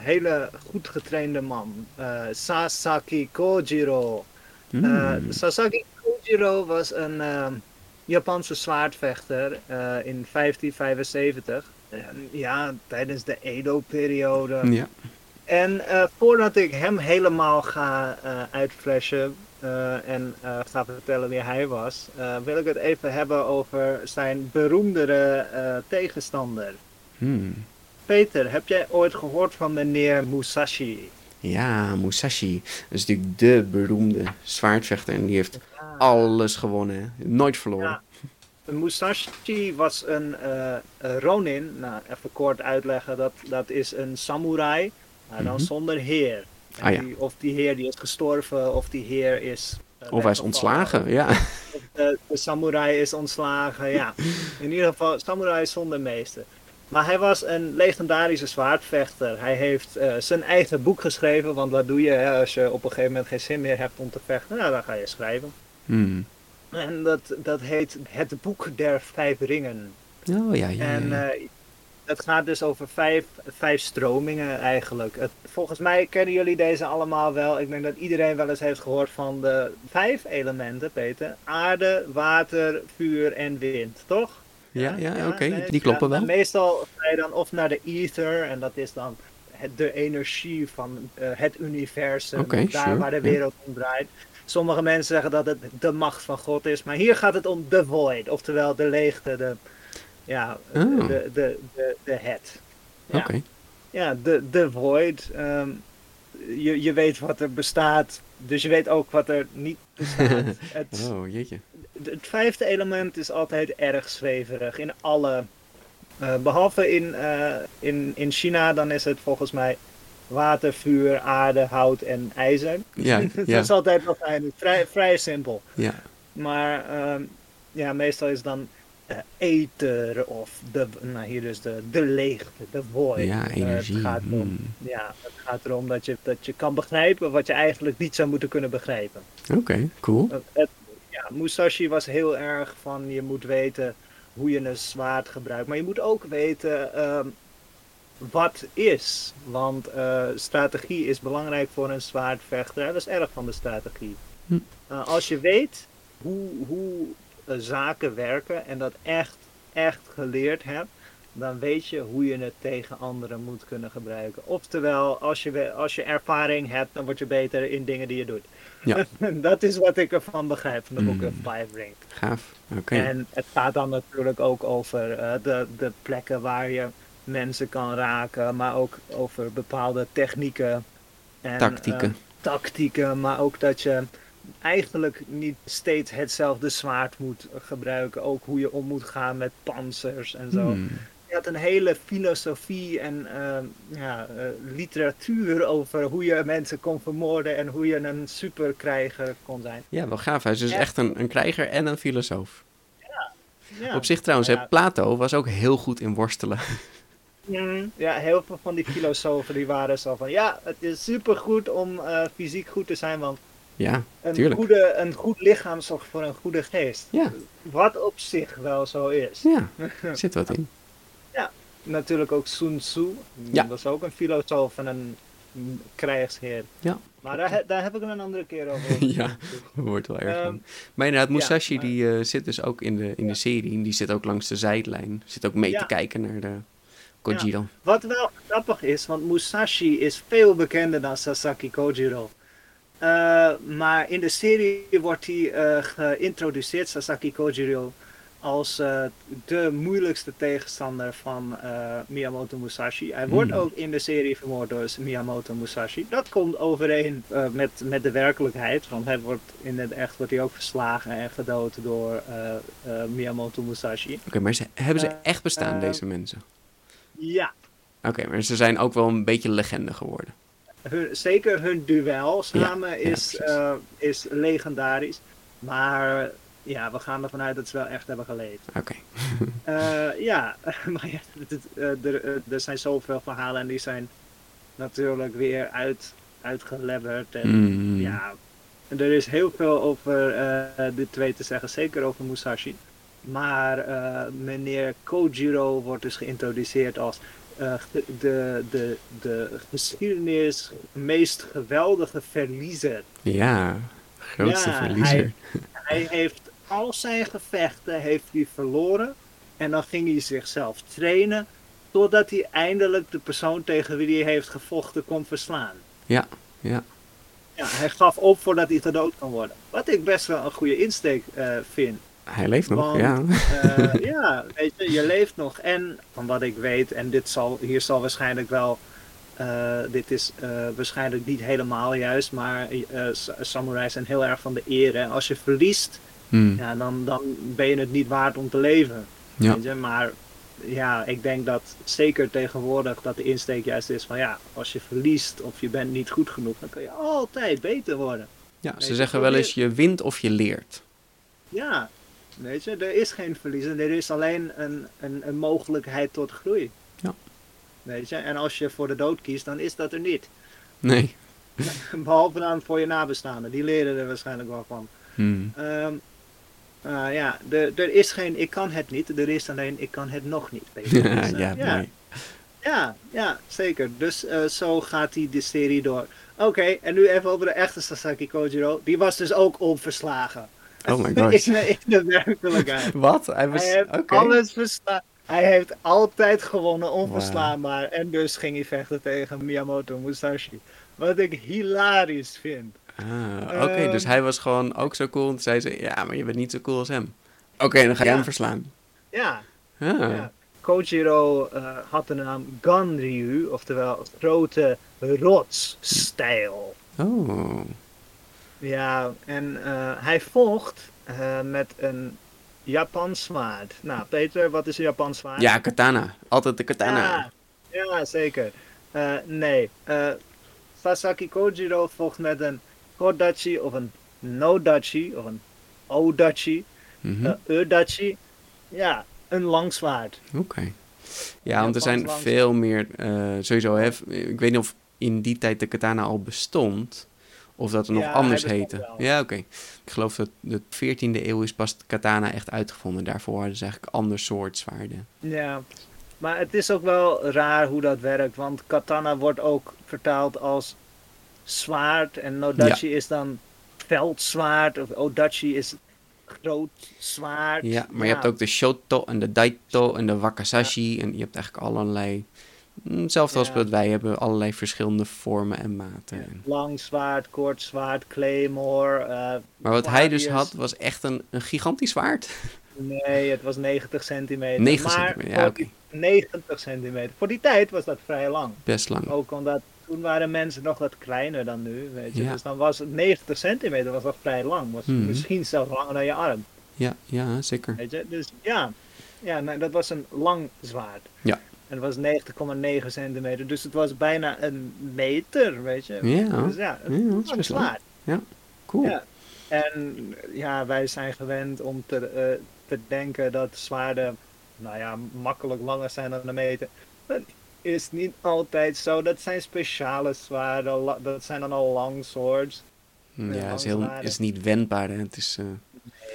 S2: hele goed getrainde man. Sasaki Kojiro. Eh, Sasaki Kojiro was een ehm, Japanse zwaardvechter eh, in 1575. Eh, ja, tijdens de Edo-periode.
S1: ja.
S2: En eh, voordat ik hem helemaal ga eh uitflashen en ga vertellen wie hij was, wil ik het even hebben over zijn beroemdere tegenstander.
S1: Hmm.
S2: Peter, heb jij ooit gehoord van meneer Musashi?
S1: Ja, Musashi. Dat is natuurlijk de beroemde zwaardvechter en die heeft alles gewonnen. Nooit verloren.
S2: Ja. Musashi was een eh, een ronin. Nou, even kort uitleggen. Dat, dat is een samurai, maar dan
S1: Mhm.
S2: zonder heer.
S1: Ah, ja.
S2: die- of die heer die is gestorven, of die heer is... eh,
S1: Of hij is ontslagen, ja.
S2: Of de, de samurai is ontslagen, ja. (laughs) In ieder geval, samurai zonder meester. Maar hij was een legendarische zwaardvechter. Hij heeft eh, zijn eigen boek geschreven, want wat doe je hè, als je op een gegeven moment geen zin meer hebt om te vechten? Nou, dan ga je schrijven.
S1: Hmm.
S2: En dat, dat heet Het Boek der Vijf Ringen.
S1: Oh ja, ja.
S2: En eh, het gaat dus over vijf, vijf stromingen eigenlijk. Het, volgens mij kennen jullie deze allemaal wel. Ik denk dat iedereen wel eens heeft gehoord van de vijf elementen, Peter. Aarde, water, vuur en wind, toch?
S1: Ja, ja, oké. Die kloppen wel.
S2: Meestal ga je dan of naar de ether en dat is dan het, de energie van eh, het universum. Daar
S1: sure,
S2: waar de wereld om draait. Sommige mensen zeggen dat het de macht van God is, maar hier gaat het om de void, oftewel de leegte, de, ja,
S1: Oh.
S2: de, de, de, de het. Ja,
S1: Oké.
S2: ja de, de void. ehm, je, je weet wat er bestaat, dus je weet ook wat er niet bestaat. (laughs) het,
S1: Oh, jeetje.
S2: Het vijfde element is altijd erg zweverig in alle. eh, behalve in, eh, in, in China, dan is het volgens mij water, vuur, aarde, hout en ijzer.
S1: Ja, (laughs)
S2: dat
S1: ja,
S2: is altijd wel fijn, vrij, vrij simpel.
S1: ja.
S2: Maar ehm, ja, meestal is dan eh, ether of de, nou hier dus de, de leegte, de void.
S1: Ja, energie.
S2: het, gaat erom,
S1: Hmm.
S2: ja, het gaat erom dat je, dat je kan begrijpen wat je eigenlijk niet zou moeten kunnen begrijpen.
S1: Oké, cool.
S2: Het, Musashi was heel erg van je moet weten hoe je een zwaard gebruikt. Maar je moet ook weten ehm, wat is. Want eh, strategie is belangrijk voor een zwaardvechter. Dat is erg van de strategie.
S1: Hm.
S2: Eh, als je weet hoe, hoe eh, zaken werken en dat echt, echt geleerd hebt, dan weet je hoe je het tegen anderen moet kunnen gebruiken. Oftewel, als je, als je ervaring hebt, dan word je beter in dingen die je doet.
S1: Ja. (laughs)
S2: dat is wat ik ervan begrijp van de Book of
S1: Mm.
S2: Five Ring.
S1: Gaaf. Oké.
S2: En het gaat dan natuurlijk ook over eh, de, de plekken waar je mensen kan raken, maar ook over bepaalde technieken. En,
S1: Tactieken.
S2: eh, tactieken, maar ook dat je eigenlijk niet steeds hetzelfde zwaard moet gebruiken. Ook hoe je om moet gaan met panzers en zo.
S1: Hmm.
S2: Je had een hele filosofie en eh, ja, eh, literatuur over hoe je mensen kon vermoorden en hoe je een superkrijger kon zijn.
S1: Ja, wel gaaf. Hij is dus
S2: Ja.
S1: echt een, een krijger en een filosoof.
S2: Ja.
S1: Op zich trouwens,
S2: Ja.
S1: hè, Plato was ook heel goed in worstelen. (laughs)
S2: Mm, Ja, heel veel van die filosofen die waren zo van ja, het is supergoed om eh, fysiek goed te zijn, want
S1: ja,
S2: een,
S1: Tuurlijk.
S2: goede, een goed lichaam zorgt voor een goede geest.
S1: ja,
S2: Wat op zich wel zo is.
S1: ja. (laughs) Zit wat in.
S2: Natuurlijk ook Sun Tzu,
S1: Ja.
S2: dat was ook een filosoof en een krijgsheer.
S1: Ja.
S2: Maar daar, daar heb ik het een andere keer over. (laughs)
S1: Ja. Wordt wel erg van. Maar inderdaad, Musashi
S2: maar-
S1: die eh, zit dus ook in de, in de serie. Die zit ook langs de zijlijn. Zit ook mee te kijken naar de Kojiro.
S2: Wat wel grappig is, want Musashi is veel bekender dan Sasaki Kojiro. Eh, maar in de serie wordt hij eh, geïntroduceerd, Sasaki Kojiro, als eh, de moeilijkste tegenstander van eh, Miyamoto Musashi. Hij wordt
S1: Hmm.
S2: ook in de serie vermoord door Miyamoto Musashi. Dat komt overeen eh, met, met de werkelijkheid, want hij wordt in het echt wordt hij ook verslagen en gedood door Miyamoto Musashi.
S1: Oké, maar ze, hebben ze echt bestaan, deze mensen?
S2: Ja,
S1: Oké, maar ze zijn ook wel een beetje legende geworden.
S2: hun, zeker hun duel samen
S1: ja,
S2: is, is legendarisch. Maar ja, we gaan ervan uit dat ze wel echt hebben geleefd.
S1: Oké.
S2: Eh, ja, (laughs) maar ja, het- het, eh, er, eh, er zijn zoveel verhalen en die zijn natuurlijk weer uit, uitgelebberd. En
S1: Mm.
S2: ja, er is heel veel over de twee te zeggen, zeker over Musashi. Maar eh, meneer Kojiro wordt dus geïntroduceerd als de, de, de, de geschiedenis meest geweldige verliezer.
S1: Ja, grootste
S2: Ja,
S1: verliezer.
S2: Hij heeft al zijn gevechten heeft hij verloren en dan ging hij zichzelf trainen totdat hij eindelijk de persoon tegen wie hij heeft gevochten kon verslaan.
S1: Ja, ja.
S2: Ja, hij gaf op voordat hij gedood kan worden. Wat ik best wel een goede insteek eh, vind.
S1: Hij leeft nog,
S2: Want,
S1: ja.
S2: Eh, (laughs) ja, weet je, je leeft nog. En van wat ik weet, en dit zal, hier zal waarschijnlijk wel, eh, dit is waarschijnlijk niet helemaal juist, maar eh sa- samurais zijn heel erg van de eer. En als je verliest,
S1: Hmm.
S2: ja, dan, dan ben je het niet waard om te leven.
S1: Ja.
S2: Weet je? Maar ja, ik denk dat zeker tegenwoordig dat de insteek juist is van ja, als je verliest of je bent niet goed genoeg, dan kun je altijd beter worden.
S1: Ja, ze zeggen wel eens, je wint of je leert.
S2: Ja, weet je, er is geen verliezen. Er is alleen een, een, een mogelijkheid tot groei.
S1: Ja.
S2: Weet je, en als je voor de dood kiest, dan is dat er niet.
S1: Nee. (laughs)
S2: Behalve dan voor je nabestaanden, die leren er waarschijnlijk wel van.
S1: Hmm.
S2: Ehm, eh, ja, er, er is geen ik kan het niet, er is alleen ik kan het nog niet. (laughs) Dus, eh,
S1: ja,
S2: ja,
S1: mooi.
S2: ja, ja, zeker. Dus eh, zo gaat die de serie door. Oké, en nu even over de echte Sasaki Kojiro. Die was dus ook onverslagen.
S1: Oh my gosh. (laughs)
S2: in, de, (laughs) in de werkelijkheid.
S1: Wat? Hij was...
S2: Hij heeft alles verslaan. Hij heeft altijd gewonnen, onverslaanbaar. En dus ging hij vechten tegen Miyamoto Musashi. Wat ik hilarisch vind.
S1: Ah, oké,
S2: Ehm,
S1: dus hij was gewoon ook zo cool. En toen zei ze, ja, maar je bent niet zo cool als hem. Oké, dan ga
S2: Ja.
S1: hem verslaan.
S2: Ja,
S1: Ah,
S2: ja. Kojiro eh, had de naam Ganryu, oftewel grote rotsstijl.
S1: Oh.
S2: Ja, en eh, hij vocht eh, met een Japans zwaard. Nou, Peter, wat is een Japans zwaard?
S1: Ja, katana. Altijd de katana.
S2: Ja, ja, zeker. Nee, Sasaki Kojiro vocht met een Kodachi of een Nodachi of een Odachi, eh Udachi. Ja, een lang zwaard.
S1: Oké. Ja, want er zijn veel meer, eh, sowieso, hè, ik weet niet of in die tijd de katana al bestond, of dat er nog anders heette. Ja, oké. Ik geloof dat de 14e eeuw is pas de katana echt uitgevonden. Daarvoor hadden ze eigenlijk ander soort zwaarden.
S2: Ja, maar het is ook wel raar hoe dat werkt, want katana wordt ook vertaald als zwaard en Nodachi is dan veldzwaard of Odachi is groot zwaard.
S1: Ja, maar je hebt ook de shoto en de daito en de wakasashi en je hebt eigenlijk allerlei, hetzelfde als wat wij hebben, allerlei verschillende vormen en maten.
S2: Lang zwaard, kort zwaard, claymore. eh,
S1: Maar wat hij dus had, was echt een, een gigantisch zwaard.
S2: nee, het was 90 centimeter.
S1: 90
S2: maar
S1: centimeter, ja,
S2: voor
S1: oké.
S2: die 90 centimeter. Voor die tijd was dat vrij lang.
S1: Best lang.
S2: Ook omdat toen waren mensen nog wat kleiner dan nu, weet je.
S1: Ja.
S2: Dus dan was het 90 centimeter was nog vrij lang. Was
S1: Mhm.
S2: misschien zelfs langer dan je arm.
S1: Ja, ja, zeker.
S2: Weet je? Dus ja, ja nee, dat was een lang zwaard.
S1: Ja.
S2: En het was 90,9 centimeter. Dus het was bijna een meter, weet je.
S1: Ja,
S2: Dus ja,
S1: ja,
S2: lang
S1: best lang.
S2: zwaard.
S1: Cool.
S2: Ja. En ja, wij zijn gewend om te, eh, te denken dat zwaarden, nou ja, makkelijk langer zijn dan een meter. Is niet altijd zo. Dat zijn speciale zwaarden. Dat zijn dan al long swords.
S1: Hm,
S2: Ja,
S1: Ja, is, heel, is niet wendbaar. Hè? Het is, eh,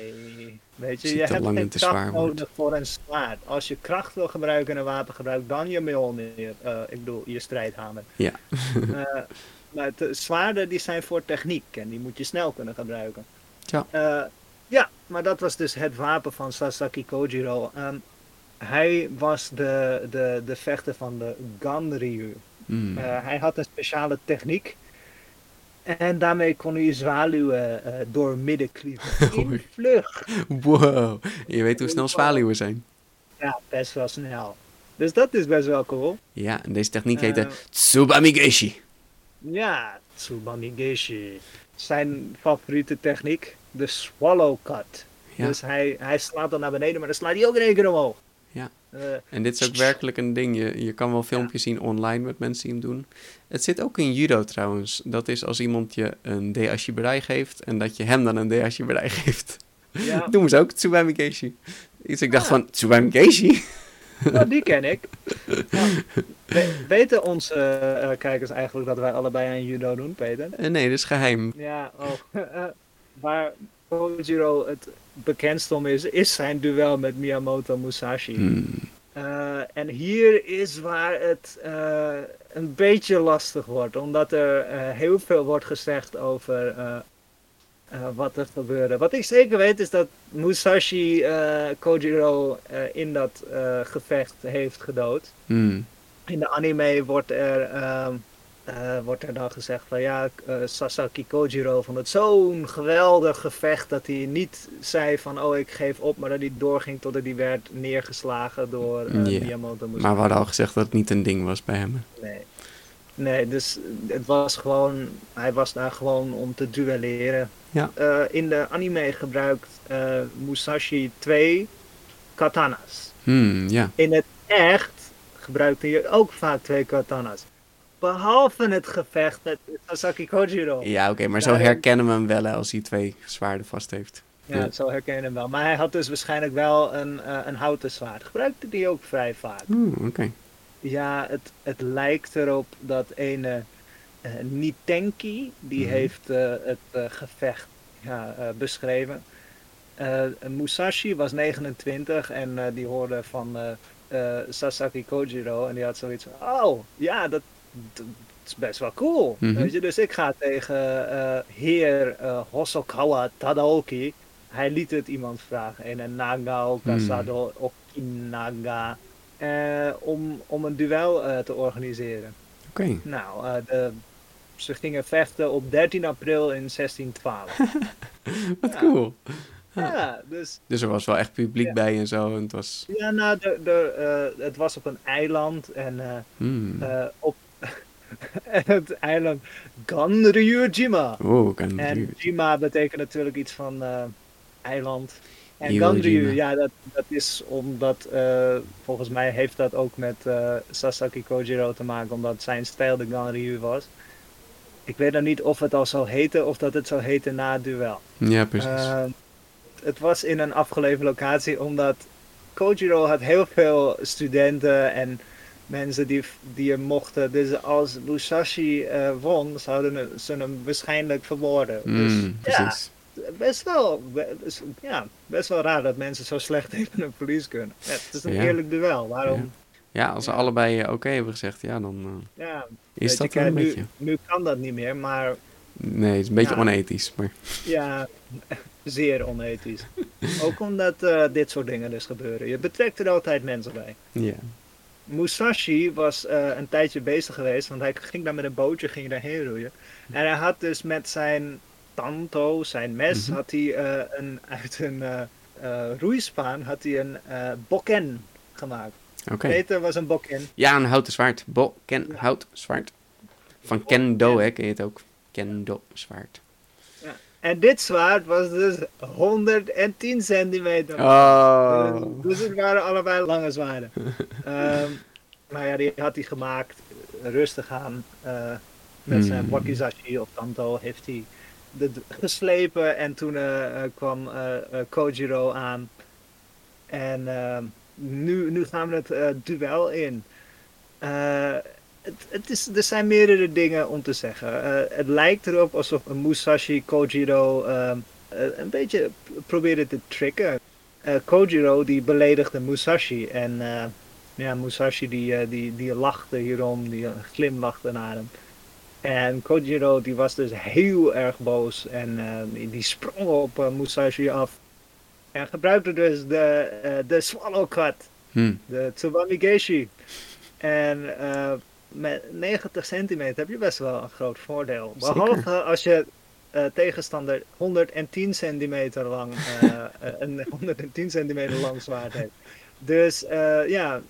S2: Nee, weet je, je hebt
S1: lang en
S2: geen kracht nodig voor een zwaard. Als je kracht wil gebruiken in een wapengebruik, dan je Mjolnir. eh ik bedoel, je strijdhamer.
S1: Ja.
S2: Eh, (laughs) maar de zwaarden die zijn voor techniek en die moet je snel kunnen gebruiken.
S1: Ja.
S2: Eh, ja, maar dat was dus het wapen van Sasaki Kojiro. Ehm, hij was de, de, de vechter van de Ganryu.
S1: mm.
S2: Eh, hij had een speciale techniek. En daarmee kon hij zwaluwen eh door midden klieven. (laughs) In vlucht.
S1: Wow. Je weet hoe snel zwaluwen zijn.
S2: Ja, best wel snel. Dus dat is best wel cool.
S1: Ja, en deze techniek heette
S2: Eh,
S1: Tsubamigeshi.
S2: Ja, Tsubamigeshi. Zijn favoriete techniek, de swallow cut.
S1: Ja.
S2: Dus hij, hij slaat dan naar beneden, maar dan slaat hij ook in één keer omhoog.
S1: Ja.
S2: Eh,
S1: En dit is ook werkelijk een ding. Je, je kan wel filmpjes zien online met mensen die hem doen. Het zit ook in judo trouwens. Dat is als iemand je een deashiberai geeft en dat je hem dan een deashiberai geeft.
S2: ja, (laughs)
S1: Doen ze ook Tsubamigeshi. Dus ik dacht
S2: Ah.
S1: van, Tsubamigeshi?
S2: nou, die ken ik. (laughs) Ja. We- weten onze eh, kijkers eigenlijk dat wij allebei aan judo doen, Peter?
S1: Eh, nee, dat is geheim.
S2: Ja, oh. (laughs) waar Kojiro het bekendst om is, is zijn duel met Miyamoto Musashi.
S1: Hmm.
S2: Eh, en hier is waar het eh, een beetje lastig wordt, omdat er eh, heel veel wordt gezegd over wat er gebeurde. Wat ik zeker weet is dat Musashi Kojiro in dat gevecht heeft gedood.
S1: Hmm.
S2: In de anime wordt er, ehm, eh, wordt er dan gezegd van ja, eh, Sasaki Kojiro vond het zo'n geweldig gevecht dat hij niet zei van oh ik geef op, maar dat hij doorging totdat hij werd neergeslagen door eh
S1: Ja,
S2: Miyamoto Musashi.
S1: Maar we hadden al gezegd dat het niet een ding was bij hem.
S2: Nee. nee, dus het was gewoon, hij was daar gewoon om te duelleren.
S1: Ja.
S2: In de anime gebruikt Musashi twee katana's.
S1: Hmm, ja.
S2: In het echt gebruikte hij ook vaak twee katana's. Behalve het gevecht met Sasaki Kojiro.
S1: Ja, oké, maar zo herkennen we hem wel als hij twee zwaarden vast heeft.
S2: Ja, zo herken je hem wel. Maar hij had dus waarschijnlijk wel een, eh, een houten zwaard. Gebruikte die ook vrij vaak.
S1: Hmm, oké.
S2: Ja, het, het lijkt erop dat ene eh Nitenki, die
S1: Mhm.
S2: heeft eh, het eh, gevecht ja, eh, beschreven. Eh, Musashi was 29 en eh, die hoorde van eh, eh, Sasaki Kojiro en die had zoiets van, oh ja, dat, dat is best wel cool.
S1: Mhm.
S2: Weet je? Dus ik ga tegen eh, heer eh, Hosokawa Tadaoki. Hij liet het iemand vragen, een Nagaoka
S1: Hmm.
S2: Sado Okinaga, eh, om, om een duel te organiseren.
S1: Oké.
S2: Nou, de, ze gingen vechten op 13 april in 1612. (laughs)
S1: Wat
S2: Ja.
S1: cool.
S2: Ja, dus
S1: Dus er was wel echt publiek
S2: Ja.
S1: bij en zo. En het was...
S2: ja, nou, de, de, het was op een eiland en
S1: Hmm.
S2: op (laughs) het eiland Ganryujima.
S1: Oeh, kan
S2: En. Jima betekent natuurlijk iets van eh, eiland. En
S1: Iwo
S2: Ganryu, ja, dat, dat is omdat, eh, volgens mij heeft dat ook met eh, Sasaki Kojiro te maken, omdat zijn stijl de Ganryu was. Ik weet nog niet of het al zo heette of dat het zou heten na het duel.
S1: Ja, precies.
S2: Eh, het was in een afgelegen locatie omdat Kojiro had heel veel studenten en mensen die, die hem mochten. Dus als Musashi eh, won, zouden ze hem waarschijnlijk vermoorden. dus
S1: Hmm,
S2: ja,
S1: precies.
S2: best wel, be- is- ja, best wel raar dat mensen zo slecht (laughs) tegen een verlies kunnen. Ja, het is een
S1: Ja.
S2: eerlijk duel. Waarom?
S1: Ja, als ze
S2: Ja.
S1: allebei eh, oké hebben gezegd, ja, dan eh,
S2: Ja,
S1: is dat
S2: je,
S1: een
S2: kijk,
S1: beetje...
S2: nu, nu kan dat niet meer, maar
S1: Nee, het is een beetje
S2: Ja.
S1: onethisch, maar...
S2: Ja, (laughs) zeer onethisch. (laughs) Ook omdat dit soort dingen dus gebeuren. Je betrekt er altijd mensen bij.
S1: Ja.
S2: Musashi was eh, een tijdje bezig geweest, want hij ging daar met een bootje ging daarheen roeien. En hij had dus met zijn tanto, zijn mes,
S1: Mhm.
S2: had hij eh, een, uit een eh, roeispaan had hij een bokken gemaakt.
S1: Oké.
S2: Peter was een bokken.
S1: Ja, een houten zwaard. Bo, ken,
S2: Ja.
S1: hout, zwaard. Van kendo, hè, ken je het ook. Kendo, zwaard.
S2: En dit zwaard was dus 110 centimeter.
S1: Oh.
S2: Dus het waren allebei lange zwaarden. (laughs) Ehm maar ja, die had hij gemaakt, rustig aan. eh, met zijn
S1: Hmm.
S2: wakizashi of tanto heeft hij de, geslepen. En toen eh, eh, kwam Kojiro aan. En ehm, nu, nu gaan we het duel in. Het, het is, er zijn meerdere dingen om te zeggen. Eh, het lijkt erop alsof Musashi Kojiro ehm, eh, een beetje probeerde te tricken. Eh, Kojiro die beledigde Musashi en ja, Musashi die, die, die lachte hierom, die glimlachte naar hem. En Kojiro die was dus heel erg boos en die, die sprong op Musashi af. En gebruikte dus de, de swallow cut,
S1: Hm.
S2: de Tsubami Geishi. En eh, met 90 centimeter heb je best wel een groot voordeel.
S1: Zeker.
S2: Behalve als je eh, tegenstander 110 centimeter lang, eh, een (laughs) 110 centimeter lang zwaard heeft. Dus ja,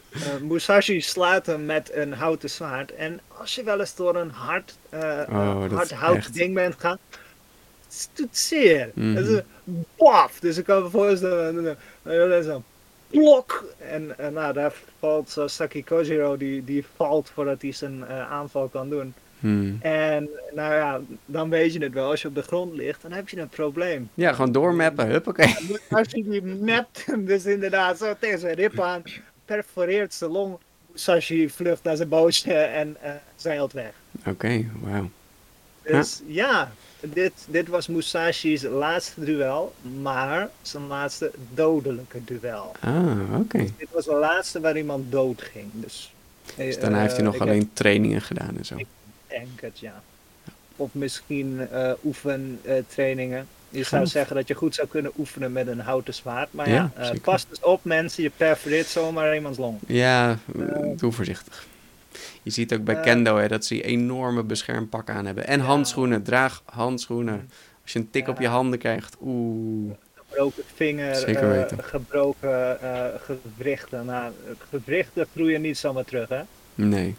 S2: Musashi slaat hem met een houten zwaard. En als je wel eens door een hard,
S1: Oh,
S2: hard hout
S1: echt-
S2: ding bent gegaan, het doet zeer.
S1: Mhm.
S2: Het is een paf. Dus ik kan me voorstellen, dat is een blok. En eh, nou, daar valt Sasaki Kojiro, die, die valt voordat hij zijn eh, aanval kan doen.
S1: Hm.
S2: En nou ja, dan weet je het wel. Als je op de grond ligt, dan heb je een probleem.
S1: Ja, gewoon doormappen. Huppakee.
S2: Als je die mapt (laughs) dus inderdaad zo tegen zijn rib aan, perforeert zijn long. Sashi vlucht naar zijn bootje en eh zeilt weg.
S1: Oké, wauw.
S2: Dus ja, dit, dit was Musashi's laatste duel, maar zijn laatste dodelijke duel.
S1: Ah, oké.
S2: Dit was de laatste waar iemand dood ging. Dus,
S1: Dus daarna heeft hij nog alleen trainingen gedaan en zo.
S2: Ik denk het, ja. Of misschien eh oefentrainingen. je zou zeggen dat je goed zou kunnen oefenen met een houten zwaard. Maar
S1: Ja,
S2: eh, pas dus op mensen, je perforeert zomaar iemands long.
S1: Ja, doe voorzichtig. Je ziet ook bij
S2: Eh.
S1: Kendo hè, dat ze enorme beschermpakken aan hebben. En handschoenen, draag handschoenen. Als je een tik op je handen krijgt, oeh.
S2: Gebroken vinger,
S1: Zeker
S2: eh,
S1: weten.
S2: gebroken eh, gewrichten. Nou, gewrichten groeien niet zomaar terug, hè?
S1: Nee.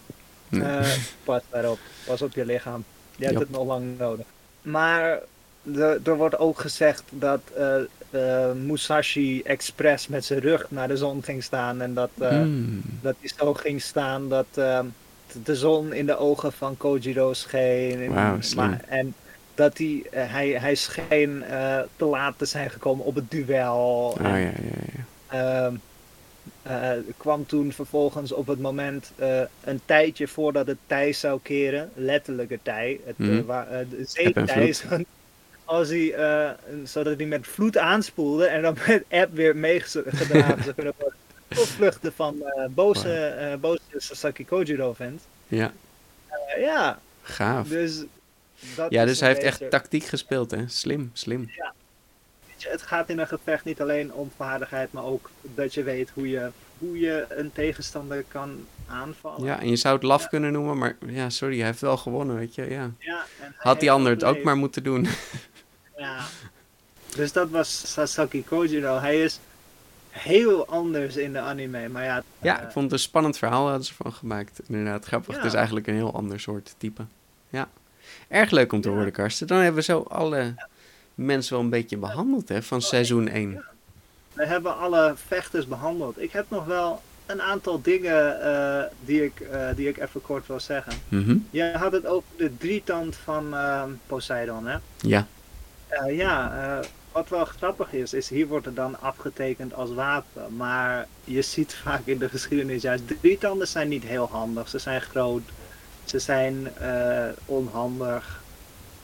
S1: nee. (laughs)
S2: Pas daarop. Pas op je lichaam. Je hebt het nog lang nodig. Maar de- er wordt ook gezegd dat Musashi expres met zijn rug naar de zon ging staan. En dat,
S1: Hmm.
S2: dat hij zo ging staan dat de zon in de ogen van Kojiro scheen. Maar, en dat hij, eh, hij, hij scheen eh, te laat te zijn gekomen op het duel.
S1: Oh
S2: En,
S1: ja, ja, ja.
S2: Ehm, eh, kwam toen vervolgens op het moment een tijdje voordat het tij zou keren, letterlijke tij, het, eh, de zeetij, (laughs) als hij, zodat hij met vloed aanspoelde en dan (laughs) met app weer meegedragen zou kunnen worden. Tot vluchten van eh boze, eh, boze Sasaki Kojiro vent.
S1: Ja,
S2: Eh, ja,
S1: gaaf.
S2: dus dat
S1: Ja, dus hij heeft echt tactiek gespeeld, hè? Slim, slim.
S2: Weet je, het gaat in een gevecht niet alleen om vaardigheid, maar ook dat je weet hoe je, hoe je een tegenstander kan aanvallen.
S1: Ja, en je zou het laf kunnen noemen, maar ja, sorry, hij heeft wel gewonnen, weet je. Ja.
S2: Ja, hij
S1: Had die ander het ook maar moeten doen. (laughs)
S2: Ja. Dus dat was Sasaki Kojiro. Hij is heel anders in de anime. Maar ja,
S1: Ja,
S2: eh,
S1: ik vond het een spannend verhaal hadden ze van gemaakt. Inderdaad, grappig.
S2: Ja.
S1: Het is eigenlijk een heel ander soort type. Ja. Erg leuk om te
S2: Ja.
S1: horen, Karsten. Dan hebben we zo alle mensen wel een beetje behandeld, hè, van seizoen 1.
S2: we hebben alle vechters behandeld. Ik heb nog wel een aantal dingen eh, die, ik, eh, die ik even kort wil zeggen.
S1: Mhm.
S2: Je had het over de drietand van Poseidon, hè?
S1: Ja.
S2: Ja, eh, wat wel grappig is, is hier wordt het dan afgetekend als wapen. Maar je ziet vaak in de geschiedenis juist, drietanden zijn niet heel handig. Ze zijn groot, ze zijn eh, onhandig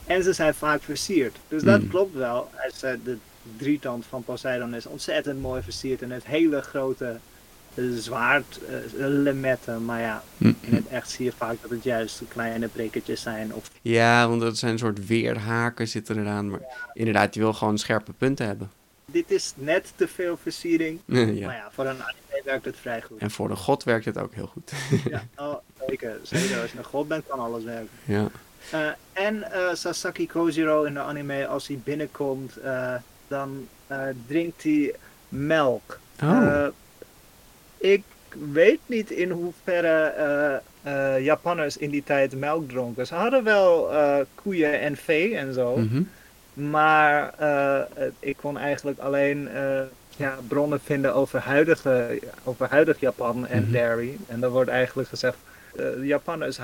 S2: en ze zijn vaak versierd. Dus dat
S1: Mm.
S2: klopt wel. De drietand van Poseidon is ontzettend mooi versierd en heeft hele grote zwaard eh, lemetten. Maar ja,
S1: Mm.
S2: in het echt zie je vaak dat het juist kleine prikkertjes zijn. Of
S1: Ja, want dat zijn een soort weerhaken zitten eraan. Maar inderdaad, je wil gewoon scherpe punten hebben.
S2: dit is net te veel versiering. (laughs)
S1: ja.
S2: Maar ja, voor een anime werkt het vrij goed.
S1: En voor de god werkt het ook heel goed. (laughs)
S2: Ja, (laughs) oh, zeker, zeker. Als je een god bent, kan alles werken.
S1: ja.
S2: Eh, en eh, Sasaki Kojiro in de anime, als hij binnenkomt, dan drinkt hij melk.
S1: Oh.
S2: Ik weet niet in hoeverre eh, eh, Japanners in die tijd melk dronken. Ze hadden wel eh, koeien en vee en zo.
S1: Mhm.
S2: Maar ik kon eigenlijk alleen ja, bronnen vinden over, huidige, over huidig Japan en
S1: Mhm.
S2: dairy. En dan wordt eigenlijk gezegd, de Japanners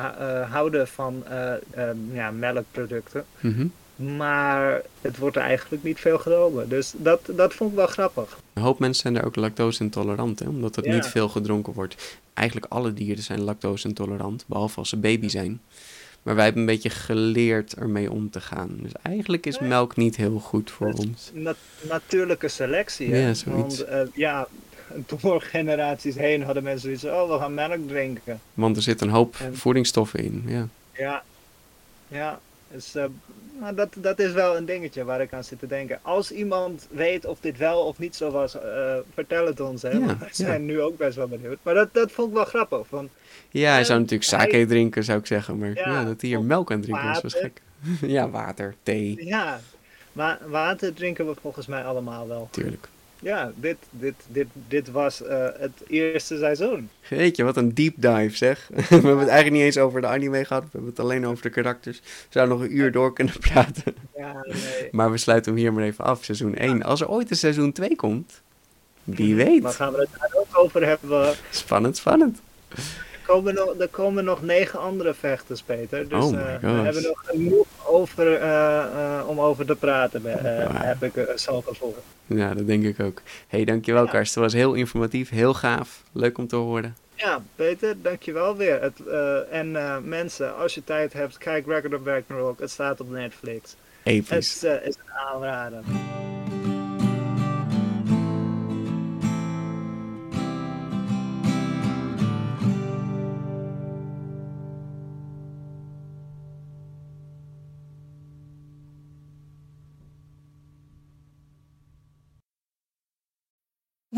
S2: houden van ehm, ja, melkproducten.
S1: Mhm.
S2: Maar het wordt er eigenlijk niet veel gedronken. Dus dat, dat vond ik wel grappig.
S1: Een hoop mensen zijn er ook lactose intolerant, hè, omdat het
S2: Ja.
S1: niet veel gedronken wordt. Eigenlijk alle dieren zijn lactose intolerant, behalve als ze baby zijn. Maar wij hebben een beetje geleerd ermee om te gaan. Dus eigenlijk is melk niet heel goed voor ons.
S2: nat- natuurlijke selectie. hè.
S1: Ja, zoiets.
S2: Want eh, ja, (laughs) door generaties heen hadden mensen zoiets van, oh we gaan melk drinken.
S1: Want er zit een hoop
S2: En-
S1: voedingsstoffen in. Ja.
S2: Ja, ja. Dus, eh, maar dat, dat is wel een dingetje waar ik aan zit te denken. Als iemand weet of dit wel of niet zo was, eh, vertel het ons. Hè?
S1: Ja,
S2: Want wij
S1: ja.
S2: zijn nu ook best wel benieuwd. Maar dat, dat vond ik wel grappig. Van,
S1: ja, hij zou natuurlijk
S2: hij-
S1: sake drinken, zou ik zeggen. Maar ja, dat hij hier melk aan drinken was, was gek. (laughs) ja, water, thee,
S2: ja, maar water drinken we volgens mij allemaal wel.
S1: tuurlijk.
S2: Ja, dit, dit, dit, dit was eh, het eerste seizoen.
S1: Weet je, wat een deep dive zeg. (laughs) we hebben het eigenlijk niet eens over de anime gehad. We hebben het alleen over de karakters. We zouden nog een uur door kunnen (laughs) praten.
S2: Ja, nee.
S1: Maar we sluiten hem hier maar even af, seizoen 1. Als er ooit een seizoen 2 komt, wie (laughs)
S2: Dan
S1: weet.
S2: gaan we het daar ook over hebben.
S1: Spannend, spannend.
S2: Er komen nog, er komen nog negen andere vechters, Peter. Dus
S1: Oh
S2: eh, we hebben nog genoeg over, eh, eh, om over te praten, heb ik uh, zo gevoeld.
S1: Ja, dat denk ik ook. hey, dankjewel
S2: Ja.
S1: Karsten. Het was heel informatief, heel gaaf. Leuk om te horen.
S2: Ja, Peter, dankjewel weer. Het, en mensen, als je tijd hebt, kijk Record of Ragnarok. Het staat op Netflix. Het
S1: Episch.
S2: is, eh, is een aanrader.